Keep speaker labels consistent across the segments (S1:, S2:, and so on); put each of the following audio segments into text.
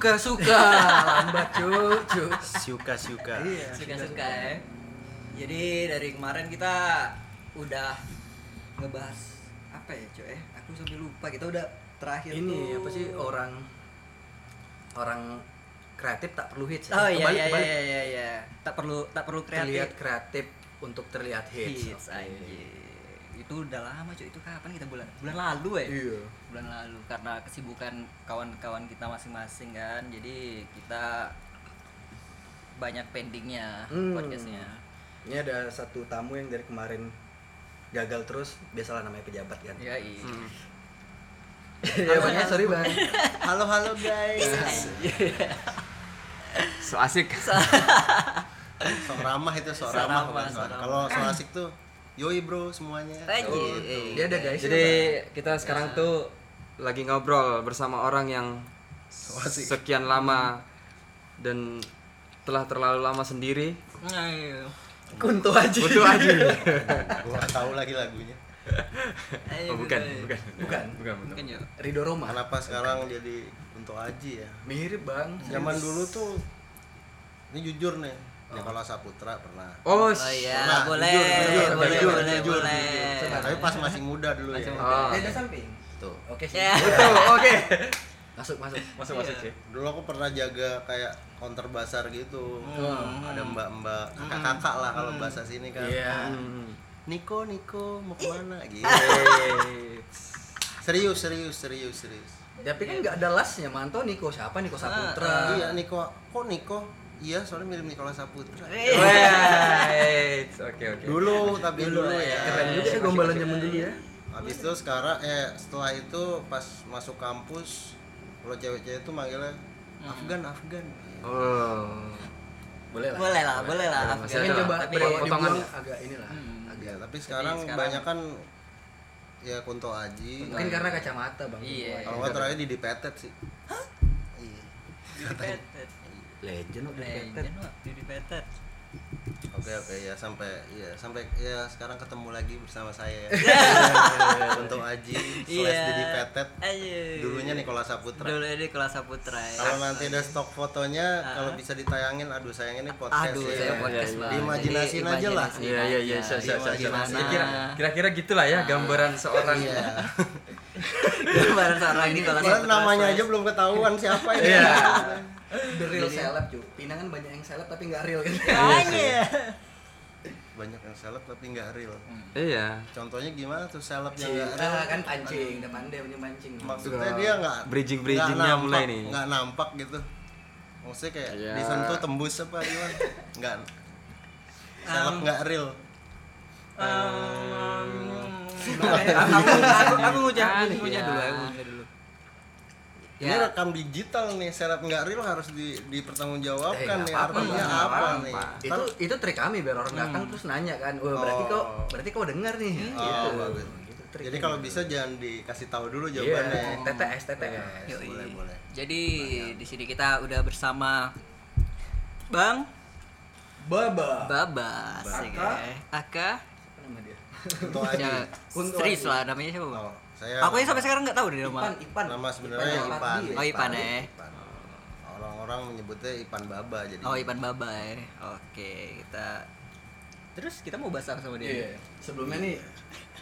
S1: yang
S2: Suka-suka lambat cu, cu.
S3: Suka-suka.
S2: Iya,
S1: suka-suka ya. Jadi dari kemarin kita udah ngebahas apa ya cuy? Eh, aku sampai lupa kita udah terakhir
S2: Ini
S1: tuh.
S2: apa sih orang orang kreatif tak perlu hits.
S1: Oh iya
S2: Kebalik,
S1: iya,
S2: kebalik.
S1: iya iya iya. Tak perlu tak perlu kreatif.
S2: Terlihat kreatif untuk terlihat hits.
S1: hits
S2: Oke.
S1: Itu udah lama cuy. Itu kapan kita bulan bulan lalu ya?
S2: Iya.
S1: bulan lalu karena kesibukan kawan-kawan kita masing-masing kan jadi kita banyak pendingnya
S2: Hmm.
S1: podcastnya
S2: Ini ada satu tamu yang dari kemarin gagal terus, biasalah namanya pejabat kan.
S1: ya iya
S2: ya makanya sorry bang.
S3: Halo halo guys.
S4: So asik.
S3: Sok ramah itu sok
S1: Sok
S3: ramah.
S1: ramah, ramah.
S3: Kalau sok asik tuh yoi bro semuanya.
S1: Anjir,
S3: Oh,
S1: eh.
S2: Dia ada guys.
S4: Jadi kita sekarang tuh lagi ngobrol bersama orang yang sekian lama dan telah terlalu lama sendiri.
S1: Nah, iya.
S2: kunto aja.
S4: Butuh aja.
S3: Gua nggak tahu lagi lagunya.
S1: Ayo,
S4: Oh, bukan, bukan.
S2: Bukan.
S4: Bukan,
S1: Mungkin
S4: bukan.
S1: yuk.
S2: Rido Roma.
S3: Kenapa sekarang jadi untuk Aji ya?
S2: Mirip bang.
S3: Zaman dulu tuh ini jujur nih. Nikola Saputra pernah.
S4: Oh,
S1: Oh iya,
S3: Nah,
S1: boleh,
S3: jujur,
S1: boleh,
S3: jujur,
S1: boleh,
S3: jujur,
S1: boleh.
S3: jujur. Tapi pas masih muda dulu
S1: Masih
S3: ya.
S1: muda.
S4: Oh.
S2: Beda samping.
S3: Tuh.
S2: Oke sih.
S1: Ya.
S4: Betul, oke.
S2: Masuk masuk.
S4: Masuk masuk sih.
S3: Dulu aku pernah jaga kayak counter basar gitu.
S1: Hmm.
S3: Ada mbak-mbak, kakak-kakak lah kalau bahasa sini kan.
S2: Iya.
S4: Hmm.
S3: Niko, Niko, mau ke mana?
S4: Gitu.
S3: Serius, serius, serius, serius.
S2: Tapi kan nggak ada lasnya, manto Niko siapa Niko Saputra.
S3: iya, Niko. Kok Niko? Iya, soalnya mirip Nikola Saputra.
S4: Wait, oke oke.
S3: Dulu, tapi dulu, ya.
S2: Keren juga sih gombalan zaman dulu ya.
S3: Habis itu sekarang, eh setelah itu pas masuk kampus, kalau cewek-cewek itu manggilnya Afgan, Afgan.
S4: Oh.
S2: Boleh lah.
S1: Boleh lah, boleh lah. Afgan.
S2: coba
S1: Tapi
S4: potongan.
S2: dibuang agak inilah.
S1: Hmm.
S3: Ya, tapi sekarang,
S1: sekarang-
S3: banyak kan ya Kunto Aji.
S2: Mungkin karena kacamata bang.
S1: Iya.
S3: Kalau nggak terakhir di Dipetet sih. Iya.
S1: Dipetet.
S2: Legend udah
S1: Legend, Wak. Dipetet.
S3: Oke oke ya sampai ya sampai ya sekarang ketemu lagi bersama saya ya. Untuk Aji slash Didi Petet.
S1: Ayo.
S3: Dulunya Nikola Saputra.
S1: Dulu ini kelas Saputra ya.
S3: Kalau nanti ada stok fotonya, kalau bisa ditayangin, aduh sayang ini podcast
S1: Aduh,
S3: ya.
S1: saya podcast
S4: iya,
S1: banget.
S3: Diimajinasiin aja lah.
S4: Iya iya iya,
S1: aja.
S4: saya saya saya.
S1: Gimana?
S4: Ya, kira kira-kira gitulah ya gambaran seorang
S3: Iya.
S1: Gambaran seorang ini kalau
S3: namanya aja belum ketahuan siapa ini.
S4: Iya.
S2: The real seleb cuy. Pinang kan banyak yang seleb tapi nggak real kan.
S1: Makanya.
S3: Banyak yang seleb tapi nggak real.
S4: Iya.
S3: Contohnya gimana tuh seleb yang nggak real?
S2: Nah, kan pancing, udah pandai punya pancing.
S3: Maksudnya dia nggak
S4: Bridging-bridgingnya
S3: nggak nampak-
S4: mulai nih.
S3: Nggak nampak gitu. Maksudnya kayak
S4: Iya.
S3: disentuh tembus apa gimana? Nggak. Seleb nggak real.
S1: aku aku aku aku ngucap dulu aku ngucap dulu
S3: Ini
S1: Ya.
S3: rekam digital nih, seleb nggak real harus di,
S2: Eh,
S3: dipertanggungjawabkan nih.
S2: apa-apa,
S3: Artinya
S2: nggak
S3: apa
S4: apa-apa.
S3: nih?
S2: itu itu trik kami biar orang datang terus nanya kan, wah berarti
S3: Oh.
S2: kau berarti kau dengar nih.
S3: Oh,
S2: gitu.
S3: bagus.
S2: Trik
S3: Jadi kalau bisa jangan dikasih tahu dulu
S2: Iya,
S3: jawabannya.
S2: TTS TTS.
S1: Yoi.
S3: Boleh, boleh.
S1: jadi di sini kita udah bersama Bang
S2: Baba.
S1: Babas ya
S2: Aka.
S1: kan? Aka
S2: Apa nama dia?
S1: Ya,
S2: Kunto
S1: lah namanya siapa Bang?
S3: Oh, saya
S1: aku yang sampai sekarang nggak tahu deh nama
S2: Ipan, Ipan.
S3: nama sebenarnya
S2: Ipan.
S1: Oh, Ipan, eh.
S3: Ipan. Orang-orang menyebutnya Ipan Baba jadi.
S1: oh Ipan Baba ya oke kita terus kita mau bahas apa sama dia
S2: Iya. Sebelumnya nih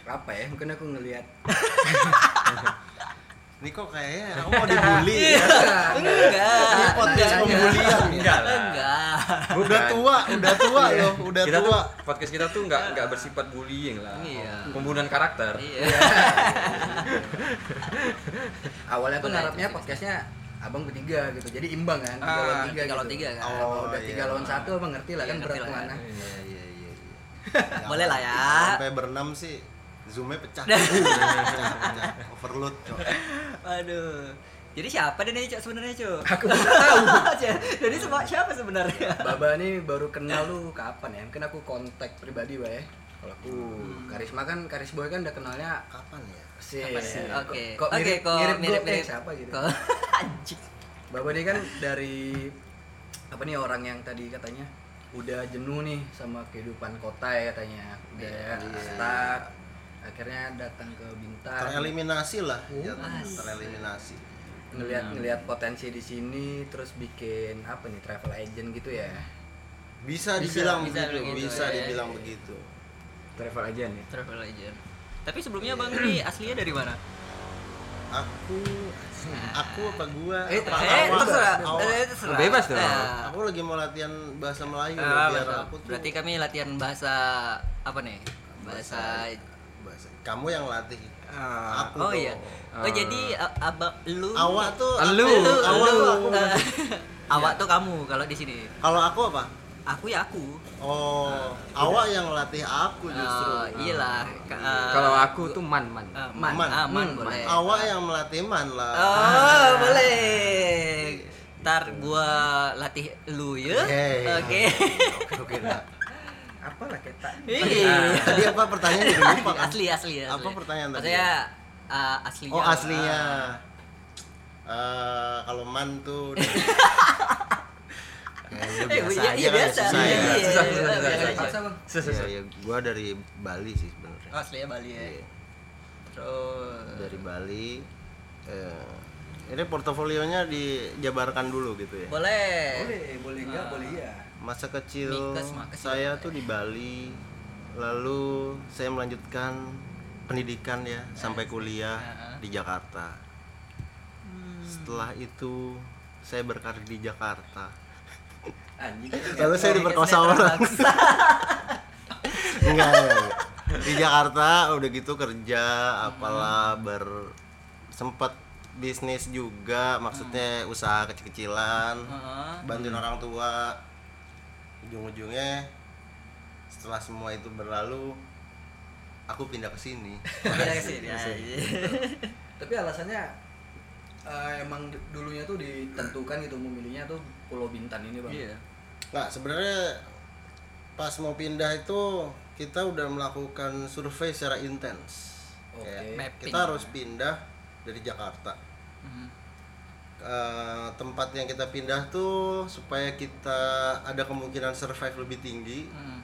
S2: apa ya? Mungkin aku ngelihat
S3: Ini kok kayaknya aku mau dibully
S1: Iya.
S3: ya.
S1: enggak
S3: Ini podcast pembulian.
S4: Enggak
S1: enggak
S3: Udah tua, udah tua loh, udah
S4: kita tuh
S3: tua.
S4: podcast kita tuh nggak nggak bersifat bullying lah.
S1: Iya.
S4: Pembunuhan karakter.
S1: iya
S2: awalnya tuh
S1: terus,
S2: podcastnya abang bertiga gitu. Jadi imbang kan, tiga
S4: Ah,
S2: lawan tiga
S1: tiga lawan
S2: gitu.
S1: tiga kan.
S2: Kalau
S3: Oh,
S2: udah
S3: iya.
S2: tiga lawan satu abang ngerti lah
S1: Iya,
S2: kan
S1: ngerti
S2: berat
S1: lah
S2: ke mana.
S1: kan.
S3: Iya, iya, iya, iya.
S1: Boleh lah ya.
S3: Sampai berenam sih zoomnya pecah. pecah, pecah. Overload, Cok.
S1: Aduh. Jadi siapa deh nih Cok sebenarnya Cok?
S2: Aku baru tahu.
S1: Jadi semua siapa sebenarnya?
S2: Baba nih baru kenal lu kapan ya? Mungkin aku kontak pribadi bah ya. Kalau aku Karisma kan Karis Boy kan udah kenalnya
S3: Kapan ya?
S2: sih.
S1: Apa sih? Oke.
S2: Kok
S1: Oke,
S2: mirip,
S1: kok
S2: mirip,
S1: mirip
S2: mirip,
S1: mirip
S2: siapa gitu.
S1: Kok anjing.
S2: Baba ini kan dari apa nih orang yang tadi katanya udah jenuh nih sama kehidupan kota ya katanya udah
S1: Iya.
S2: stuck akhirnya datang ke bintang
S3: tereliminasi lah ya,
S1: mas.
S3: tereliminasi
S2: ngelihat ngelihat potensi di sini terus bikin apa nih travel agent gitu ya
S3: bisa
S1: Bisa,
S3: dibilang
S1: bisa
S3: begitu
S1: begitu,
S3: bisa
S1: ya.
S3: dibilang begitu
S2: travel agent ya
S1: Travel agent. Tapi sebelumnya Bang ini aslinya dari mana?
S3: aku aku apa gua
S2: Eh,
S3: apa
S1: Eh,
S3: awak?
S1: terserah. Eh, terserah.
S4: Bebas dong.
S1: Ya.
S3: aku lagi mau latihan bahasa Melayu loh, biar
S1: betul.
S3: aku tuh
S1: Berarti kami latihan bahasa apa nih? Bahasa
S3: bahasa kamu yang latih
S2: Ah,
S3: aku
S1: Oh
S3: dong.
S1: iya. Oh jadi a- abang lu
S3: awak tuh
S4: Lu.
S3: awak tuh aku
S1: Eh, awak tuh kamu kalau di sini.
S3: kalau aku apa
S1: Aku ya aku.
S3: oh awak yang latih aku justru
S1: Oh, iyalah. Eh,
S4: Kalau aku tuh man man.
S1: eh, man,
S3: Man.
S1: ah, man
S2: Hmm,
S1: boleh.
S3: awak yang melatih man lah
S1: Oh, boleh. Ntar gua latih lu ya.
S3: Oke.
S1: Oke.
S3: oke dah.
S2: apalah kita
S1: Iya.
S3: tadi apa pertanyaannya udah lupa kan
S1: asli asli asli.
S3: Apa pertanyaan tadi?
S1: Maksudnya uh, aslinya.
S3: oh aslinya Eh, kalau man tuh
S1: Eh,
S3: biasa
S1: iya,
S3: aja
S1: iya,
S3: kan ya,
S1: biasa.
S3: susah ya.
S1: Iya,
S4: Susah,
S1: iya,
S4: susah,
S1: iya,
S4: susah,
S3: gua dari Bali sih sebenarnya.
S1: Oh, aslinya Bali ya.
S3: Iya.
S1: Terus
S3: Dari Bali. Eh, ini portofolionya dijabarkan dulu gitu ya.
S1: boleh.
S2: boleh boleh enggak
S1: Ah.
S2: boleh iya
S3: Masa kecil
S1: Mikes,
S3: saya
S1: ya.
S3: tuh di Bali. Lalu saya melanjutkan pendidikan ya sampai kuliah
S1: Ah.
S3: di Jakarta.
S1: Hmm.
S3: Setelah itu saya berkarir di Jakarta.
S2: anjing
S3: Lalu saya diperkosa orang. enggak. Di Jakarta udah gitu kerja apalah ber sempat bisnis juga maksudnya usaha kecil-kecilan bantuin orang tua ujung-ujungnya setelah semua itu berlalu aku pindah ke sini
S1: Pindah ke sini.
S2: tapi alasannya eh, emang dulunya tuh ditentukan gitu memilihnya tuh Pulau Bintan ini bang
S1: Iya.
S3: Nggak, sebenarnya pas mau pindah itu kita udah melakukan survei secara intens
S2: Oke.
S3: Ya,
S1: Mapping.
S3: kita harus pindah dari Jakarta
S1: Mhm.
S3: Eh, tempat yang kita pindah tuh supaya kita ada kemungkinan survive lebih tinggi
S1: Hmm.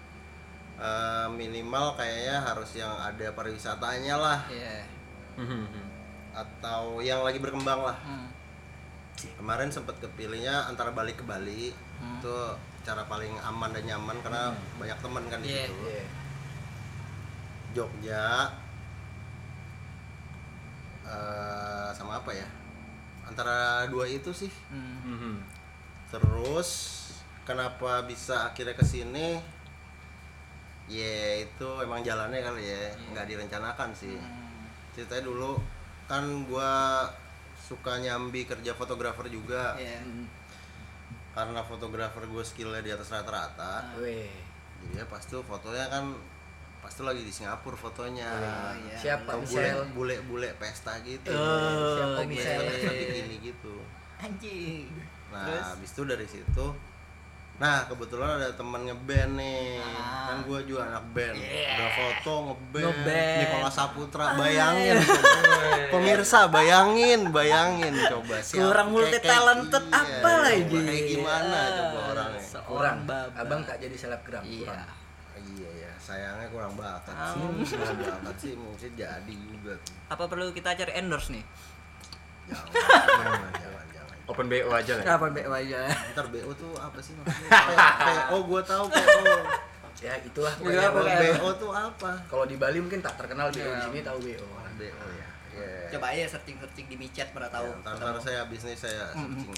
S3: Eh, minimal kayaknya harus yang ada pariwisatanya lah
S1: Iya.
S3: atau yang lagi berkembang lah
S1: Hmm.
S3: kemarin sempat kepilihnya antara balik ke Bali
S1: Hmm.
S3: itu cara paling aman dan nyaman karena banyak teman kan di
S1: Iya.
S3: situ
S2: Iya.
S3: Jogja eh, sama apa ya antara dua itu sih
S1: Hmm.
S3: terus kenapa bisa akhirnya ke sini ya itu emang jalannya kali ya nggak direncanakan sih
S1: Hmm.
S3: ceritanya dulu kan gua suka nyambi kerja fotografer juga
S1: Iya.
S3: karena fotografer gue skillnya di atas rata-rata
S2: Weh.
S3: jadi ya pas tuh fotonya kan pas tuh lagi di Singapura fotonya
S1: iya.
S2: Siapa Michelle?
S3: bule bule pesta gitu
S1: Oh,
S2: Siapa
S3: pesta bikini gitu
S1: Anjing.
S3: nah
S1: Terus?
S3: habis itu dari situ nah kebetulan ada teman ngeband nih
S1: Ah.
S3: kan gue juga anak band
S1: Yeah.
S3: udah foto ngeband
S1: Ngeband.
S3: Nikola Saputra bayangin coba. pemirsa bayangin bayangin coba siapa-
S1: Kurang
S3: kayak-
S1: multi talented
S3: kayak-
S1: apa
S3: iya,
S1: lagi?
S3: kayak gimana coba orangnya
S1: Seorang
S2: kurang
S1: baba.
S2: abang tak jadi selebgram
S1: Iya.
S2: kurang
S3: iya ya sayangnya kurang bakat
S1: Ah.
S3: sih kurang bakat sih mungkin jadi juga.
S1: Apa perlu kita cari endorse nih?
S3: jangan jangan jangan jangan
S4: Open BO aja lah.
S1: Apa BO aja?
S3: ntar BO tuh apa sih maksudnya PO gue tahu PO
S2: ya itulah
S1: Iya,
S2: pokoknya. Bang.
S3: BO tuh apa
S2: kalau di Bali mungkin tak terkenal BO
S1: Iya.
S2: di sini tahu BO
S3: BO ya Iya.
S1: Coba aja searching-searching di micet pernah tahu.
S3: Ya, ntar, ntar saya habis nih saya searching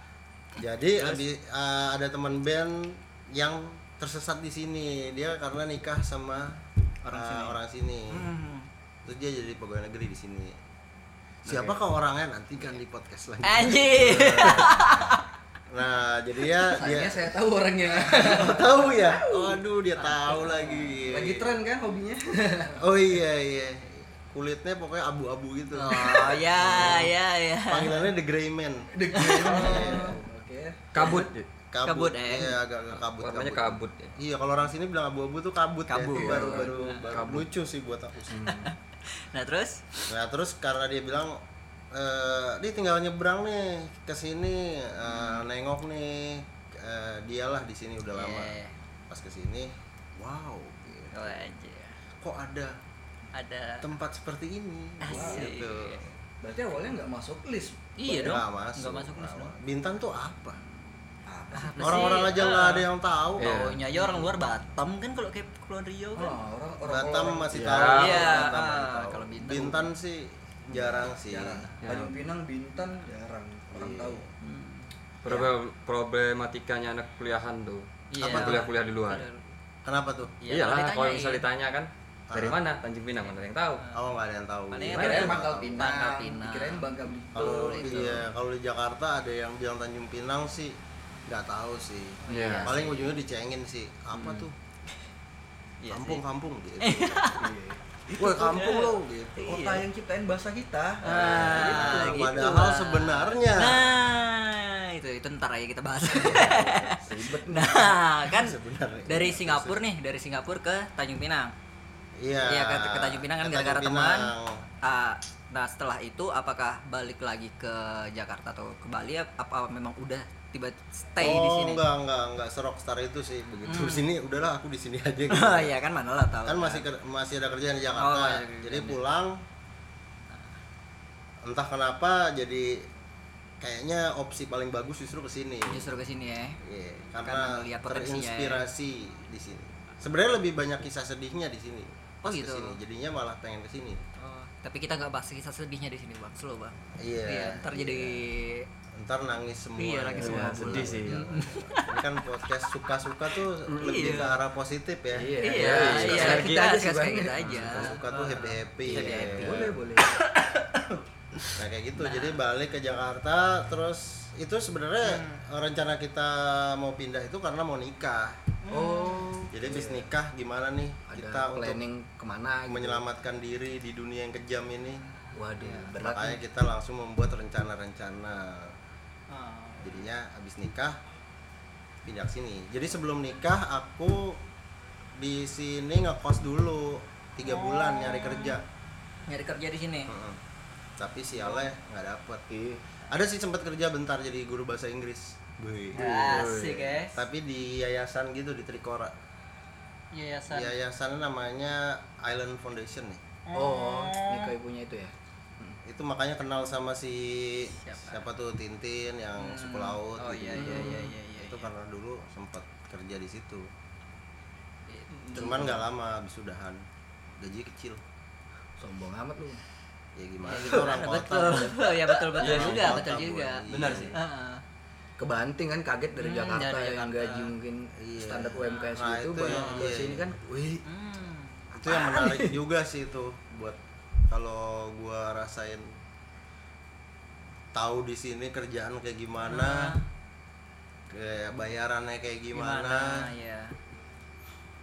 S3: jadi abi- uh, ada teman band yang tersesat di sini dia karena nikah sama
S1: Orang
S3: uh,
S1: sini.
S3: orang sini
S1: Hmm.
S3: terus dia jadi pegawai negeri di sini siapa kau orangnya? Nanti kan di podcast lagi.
S1: Anjing.
S3: nah jadi ya dia
S2: saya tahu orangnya.
S3: Tahu ya? Waduh dia tahu lagi.
S2: Lagi tren kan hobinya?
S3: Oh iya iya. Kulitnya pokoknya abu-abu gitu.
S1: Oh ya ya ya.
S3: panggilannya the gray man.
S2: Deg- oke.
S4: Kabut.
S1: Kabut, eh.
S3: iya agak agak kabut
S4: Warnanya kabut ya.
S3: iya kalau orang sini bilang abu-abu tuh kabut,
S1: Kabut.
S3: ya. Itu baru baru,
S1: Iya.
S3: baru
S4: Kabut.
S3: lucu sih buat aku sih
S1: Nah terus?
S3: nah terus karena dia bilang eh dia tinggal nyebrang nih ke sini eh, nengok nih eh, dialah di sini udah lama
S1: Iya.
S3: pas ke sini wow gitu.
S1: Oh anjir.
S3: kok ada
S1: ada
S3: tempat seperti ini
S1: Asik.
S3: gitu
S2: Berarti awalnya nggak masuk list.
S1: iya dong
S3: Nggak masuk,
S1: nggak masuk list dong
S3: masuk. Bintan tuh apa? Orang-orang aja nggak ada yang tahu
S4: Iya.
S1: Taunya aja orang luar Batam kan kalau kayak Kepulauan Rio kan
S2: Oh, orang orang
S3: Batam
S2: orang-
S3: masih
S4: Ya.
S3: tahu
S1: Iya,
S3: Batam masih
S1: ah,
S3: tahu.
S1: kalau Bintan-
S3: Bintan sih jarang sih
S2: jarang.
S4: Ya.
S2: Tanjung Pinang, Bintan jarang orang
S3: Iya.
S2: tahu.
S1: Hmm.
S4: Problem problematikanya anak kuliahan tuh.
S1: Iya.
S4: Apa kuliah-kuliah di luar?
S3: kenapa tuh
S1: Iya,
S4: Iyalah,
S1: kalau ditanyain.
S4: misal ditanya kan dari
S3: Ah.
S4: mana Tanjung Pinang mana ada yang tahu.
S3: oh nggak ada yang tahu Iya.
S1: yang
S2: Kirain
S1: Kirain
S2: Pangkal Pinang, dikirain Bangka Belitung.
S1: itu.
S3: iya kalau di Jakarta ada yang bilang Tanjung Pinang sih nggak tahu sih
S4: Iya.
S3: paling ujungnya dicengin sih apa tuh
S1: Iya
S3: kampung
S1: sih.
S3: kampung gitu
S2: Iya.
S3: woi kampung lo gitu
S2: Kota yang ciptain bahasa kita.
S1: Ah,
S3: Nah,
S1: gitu
S3: padahal
S1: lah.
S3: sebenarnya
S1: Nah, itu itu ntar aja kita bahas.
S2: Ribet.
S1: nah, kan
S3: Sebenarnya.
S1: dari Singapura nih, dari Singapura ke Tanjung Pinang.
S3: iya
S1: Iya, ke, ke Tanjung Pinang kan gara-gara teman. Ah, nah, setelah itu apakah balik lagi ke Jakarta atau ke Bali apa memang udah tiba stay
S3: oh,
S1: di sini?
S3: enggak enggak enggak serok star itu sih begitu sini udahlah aku di sini aja gitu.
S1: Oh iya kan mana lah tahu.
S3: kan masih ker- masih ada kerjaan di Jakarta
S1: Oh, ada
S3: jadi
S1: di-
S3: pulang entah kenapa jadi kayaknya opsi paling bagus justru ke sini
S1: justru ke sini ya.
S3: Iya,
S1: Karena potensinya ya.
S3: terinspirasi di sini sebenarnya lebih banyak kisah sedihnya di sini
S1: Oh, gitu.
S3: ke sini. jadinya malah pengen ke sini
S1: Oh, tapi kita nggak bahas kisah sedihnya di sini, Bang. Slow, Bang.
S3: iya
S1: ntar jadi
S3: ntar nangis semua
S1: Iya, nangis semua.
S3: Pulang.
S4: Sedih sih.
S3: ini kan podcast suka-suka tuh lebih
S1: Iya.
S3: ke arah positif ya
S2: Iya.
S1: Iya,
S2: iya,
S1: iya,
S2: suka-suka
S1: kita
S2: aja
S1: suka
S2: Bang.
S1: kita aja.
S3: suka tuh happy happy,
S1: Happy happy.
S2: Boleh, boleh.
S3: nah kayak gitu jadi balik ke Jakarta terus itu sebenarnya rencana kita mau pindah itu karena mau nikah
S2: Oh,
S3: jadi habis nikah gimana nih
S2: ada
S3: kita untuk
S2: planning ke mana gitu.
S3: menyelamatkan diri di dunia yang kejam ini
S2: Waduh, berat
S3: makanya
S2: nih.
S3: kita langsung membuat rencana-rencana
S1: Ah.
S3: Jadinya habis nikah pindah ke sini jadi sebelum nikah aku di sini ngekos dulu tiga bulan nyari kerja
S1: nyari kerja di sini.
S3: Heeh. tapi sialnya nggak dapet
S2: Iya.
S3: ada sih sempat kerja bentar jadi guru bahasa Inggris.
S1: Asik, ya.
S3: tapi di yayasan gitu di Trikora
S1: Yayasan.
S3: yayasan namanya Island Foundation nih
S2: Oh, nikah ibunya itu ya.
S3: Itu makanya kenal sama si
S1: Siapa?
S3: siapa, tuh Tintin yang suku laut
S1: Oh
S3: gitu.
S1: iya iya iya iya iya.
S3: itu karena dulu sempat kerja di situ
S1: Itu.
S3: cuman nggak lama habis udahan gaji kecil
S2: Sombong amat lu.
S3: ya gimana
S1: Ya,
S3: kita orang kota
S1: betul. ya betul betul
S3: Iya,
S1: juga,
S3: kota,
S1: betul juga.
S3: Iya.
S4: Benar sih.
S1: Heeh.
S2: Kebanting kan kaget dari
S1: Hmm,
S2: Jakarta
S1: dari
S2: yang
S1: Jakarta.
S2: gaji mungkin
S3: Iya.
S2: standar UMKS
S3: Nah,
S2: gitu
S3: itu
S2: banyak
S3: yang-
S2: ke
S3: iya,
S2: sini
S3: iya.
S2: kan. Wih,
S1: Hmm.
S3: itu yang menarik juga sih itu buat kalau gua rasain tahu di sini kerjaan kayak gimana kayak bayarannya kayak gimana,
S1: ya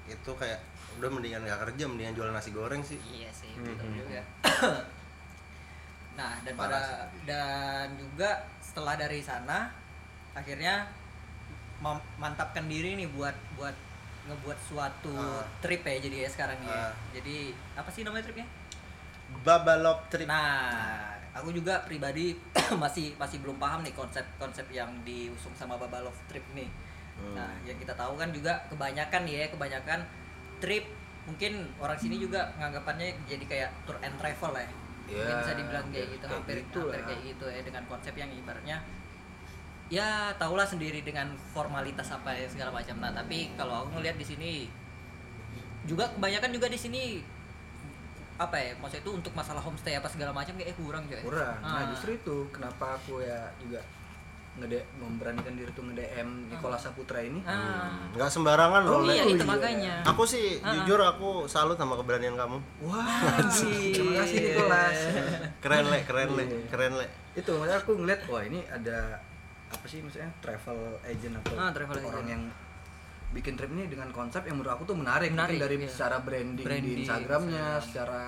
S3: itu kayak udah mendingan nggak kerja mendingan jual nasi goreng sih
S1: iya sih betul
S4: Mhm.
S1: juga nah dan
S3: Parah
S1: pada dan juga setelah dari sana akhirnya mantapkan diri nih buat buat ngebuat suatu
S3: Ah.
S1: trip ya jadi ya sekarang nih ya.
S3: Ah.
S1: jadi apa sih namanya tripnya
S3: babalop trip
S1: Nah, aku juga pribadi masih masih belum paham nih konsep-konsep yang diusung sama Baba Love Trip nih.
S3: Hmm.
S1: Nah, yang kita tahu kan juga kebanyakan ya, kebanyakan trip mungkin orang sini juga nganggapannya jadi kayak tour and travel ya.
S2: Ya,
S1: Mungkin bisa dibilang kayak gitu,
S2: kayak
S1: hampir
S2: gitu
S1: hampir
S2: lah.
S1: kayak gitu ya dengan konsep yang ibaratnya ya tahulah sendiri dengan formalitas apa ya segala macam. Nah, tapi kalau aku ngelihat di sini juga kebanyakan juga di sini apa ya maksudnya itu untuk masalah homestay apa segala macam kayak kurang coy
S2: kurang.
S1: Ah.
S2: Nah, justru itu kenapa aku ya juga ngede memberanikan diri tuh nge-DM Nikola Saputra ini.
S1: ah
S3: nggak sembarangan
S1: oh
S3: loh
S1: iya
S3: Le.
S1: itu
S2: iya.
S1: makanya
S3: aku sih jujur aku salut sama keberanian kamu
S2: Wah, terima kasih Nikolas.
S3: keren le keren le
S2: Iya.
S3: keren le
S2: itu maksudnya aku ngeliat wah ini ada apa sih maksudnya travel agent atau
S1: Ah, travel
S2: orang
S1: agent.
S2: yang bikin trip ini dengan konsep yang menurut aku tuh menarik,
S1: Menarik,
S2: Mungkin dari
S1: iya.
S2: secara branding,
S1: Branding,
S2: di Instagramnya
S1: Instagram.
S2: secara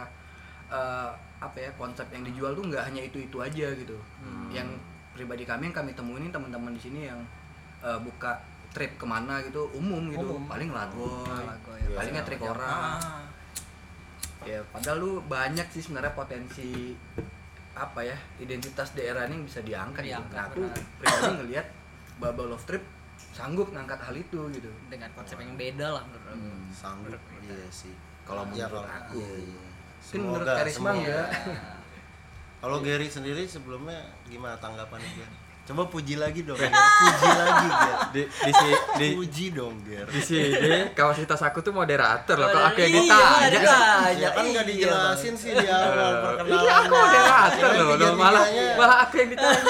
S2: eh, apa ya konsep yang dijual tuh nggak hanya itu itu aja gitu
S1: Hmm.
S2: yang pribadi kami yang kami temuin teman-teman di sini yang eh, buka trip ke mana gitu umum gitu
S1: Umum.
S2: paling Lagoy,
S1: apa
S2: palingnya trip orang
S1: Ah.
S2: ya padahal lu banyak sih sebenarnya potensi apa ya identitas daerah ini yang bisa diangkat gitu.
S1: Diangkat,
S2: Nah, aku pribadi ngelihat Bubble of Trip sanggup ngangkat hal itu gitu
S1: dengan konsep yang beda lah menurut aku
S3: sanggup iya sih
S2: Kalau
S3: Ya,
S2: menurut
S3: kalau-
S2: aku.
S3: iya, iya.
S2: Kan menurut
S3: Semoga
S2: karisma enggak.
S3: Kalau Gary sendiri sebelumnya gimana tanggapannya Ger? Coba puji lagi dong. Ger. Puji lagi Ger.
S4: di di si di
S3: Puji dong Ger.
S4: di sini kapasitas aku tuh moderator loh kok aku yang
S1: Iya,
S4: ditanya
S1: ditanya.
S3: Ya kan nggak
S1: Iya,
S3: dijelasin sih di awal perkenalan.
S4: Iya aku moderator loh, loh. malah malah aku yang ditanya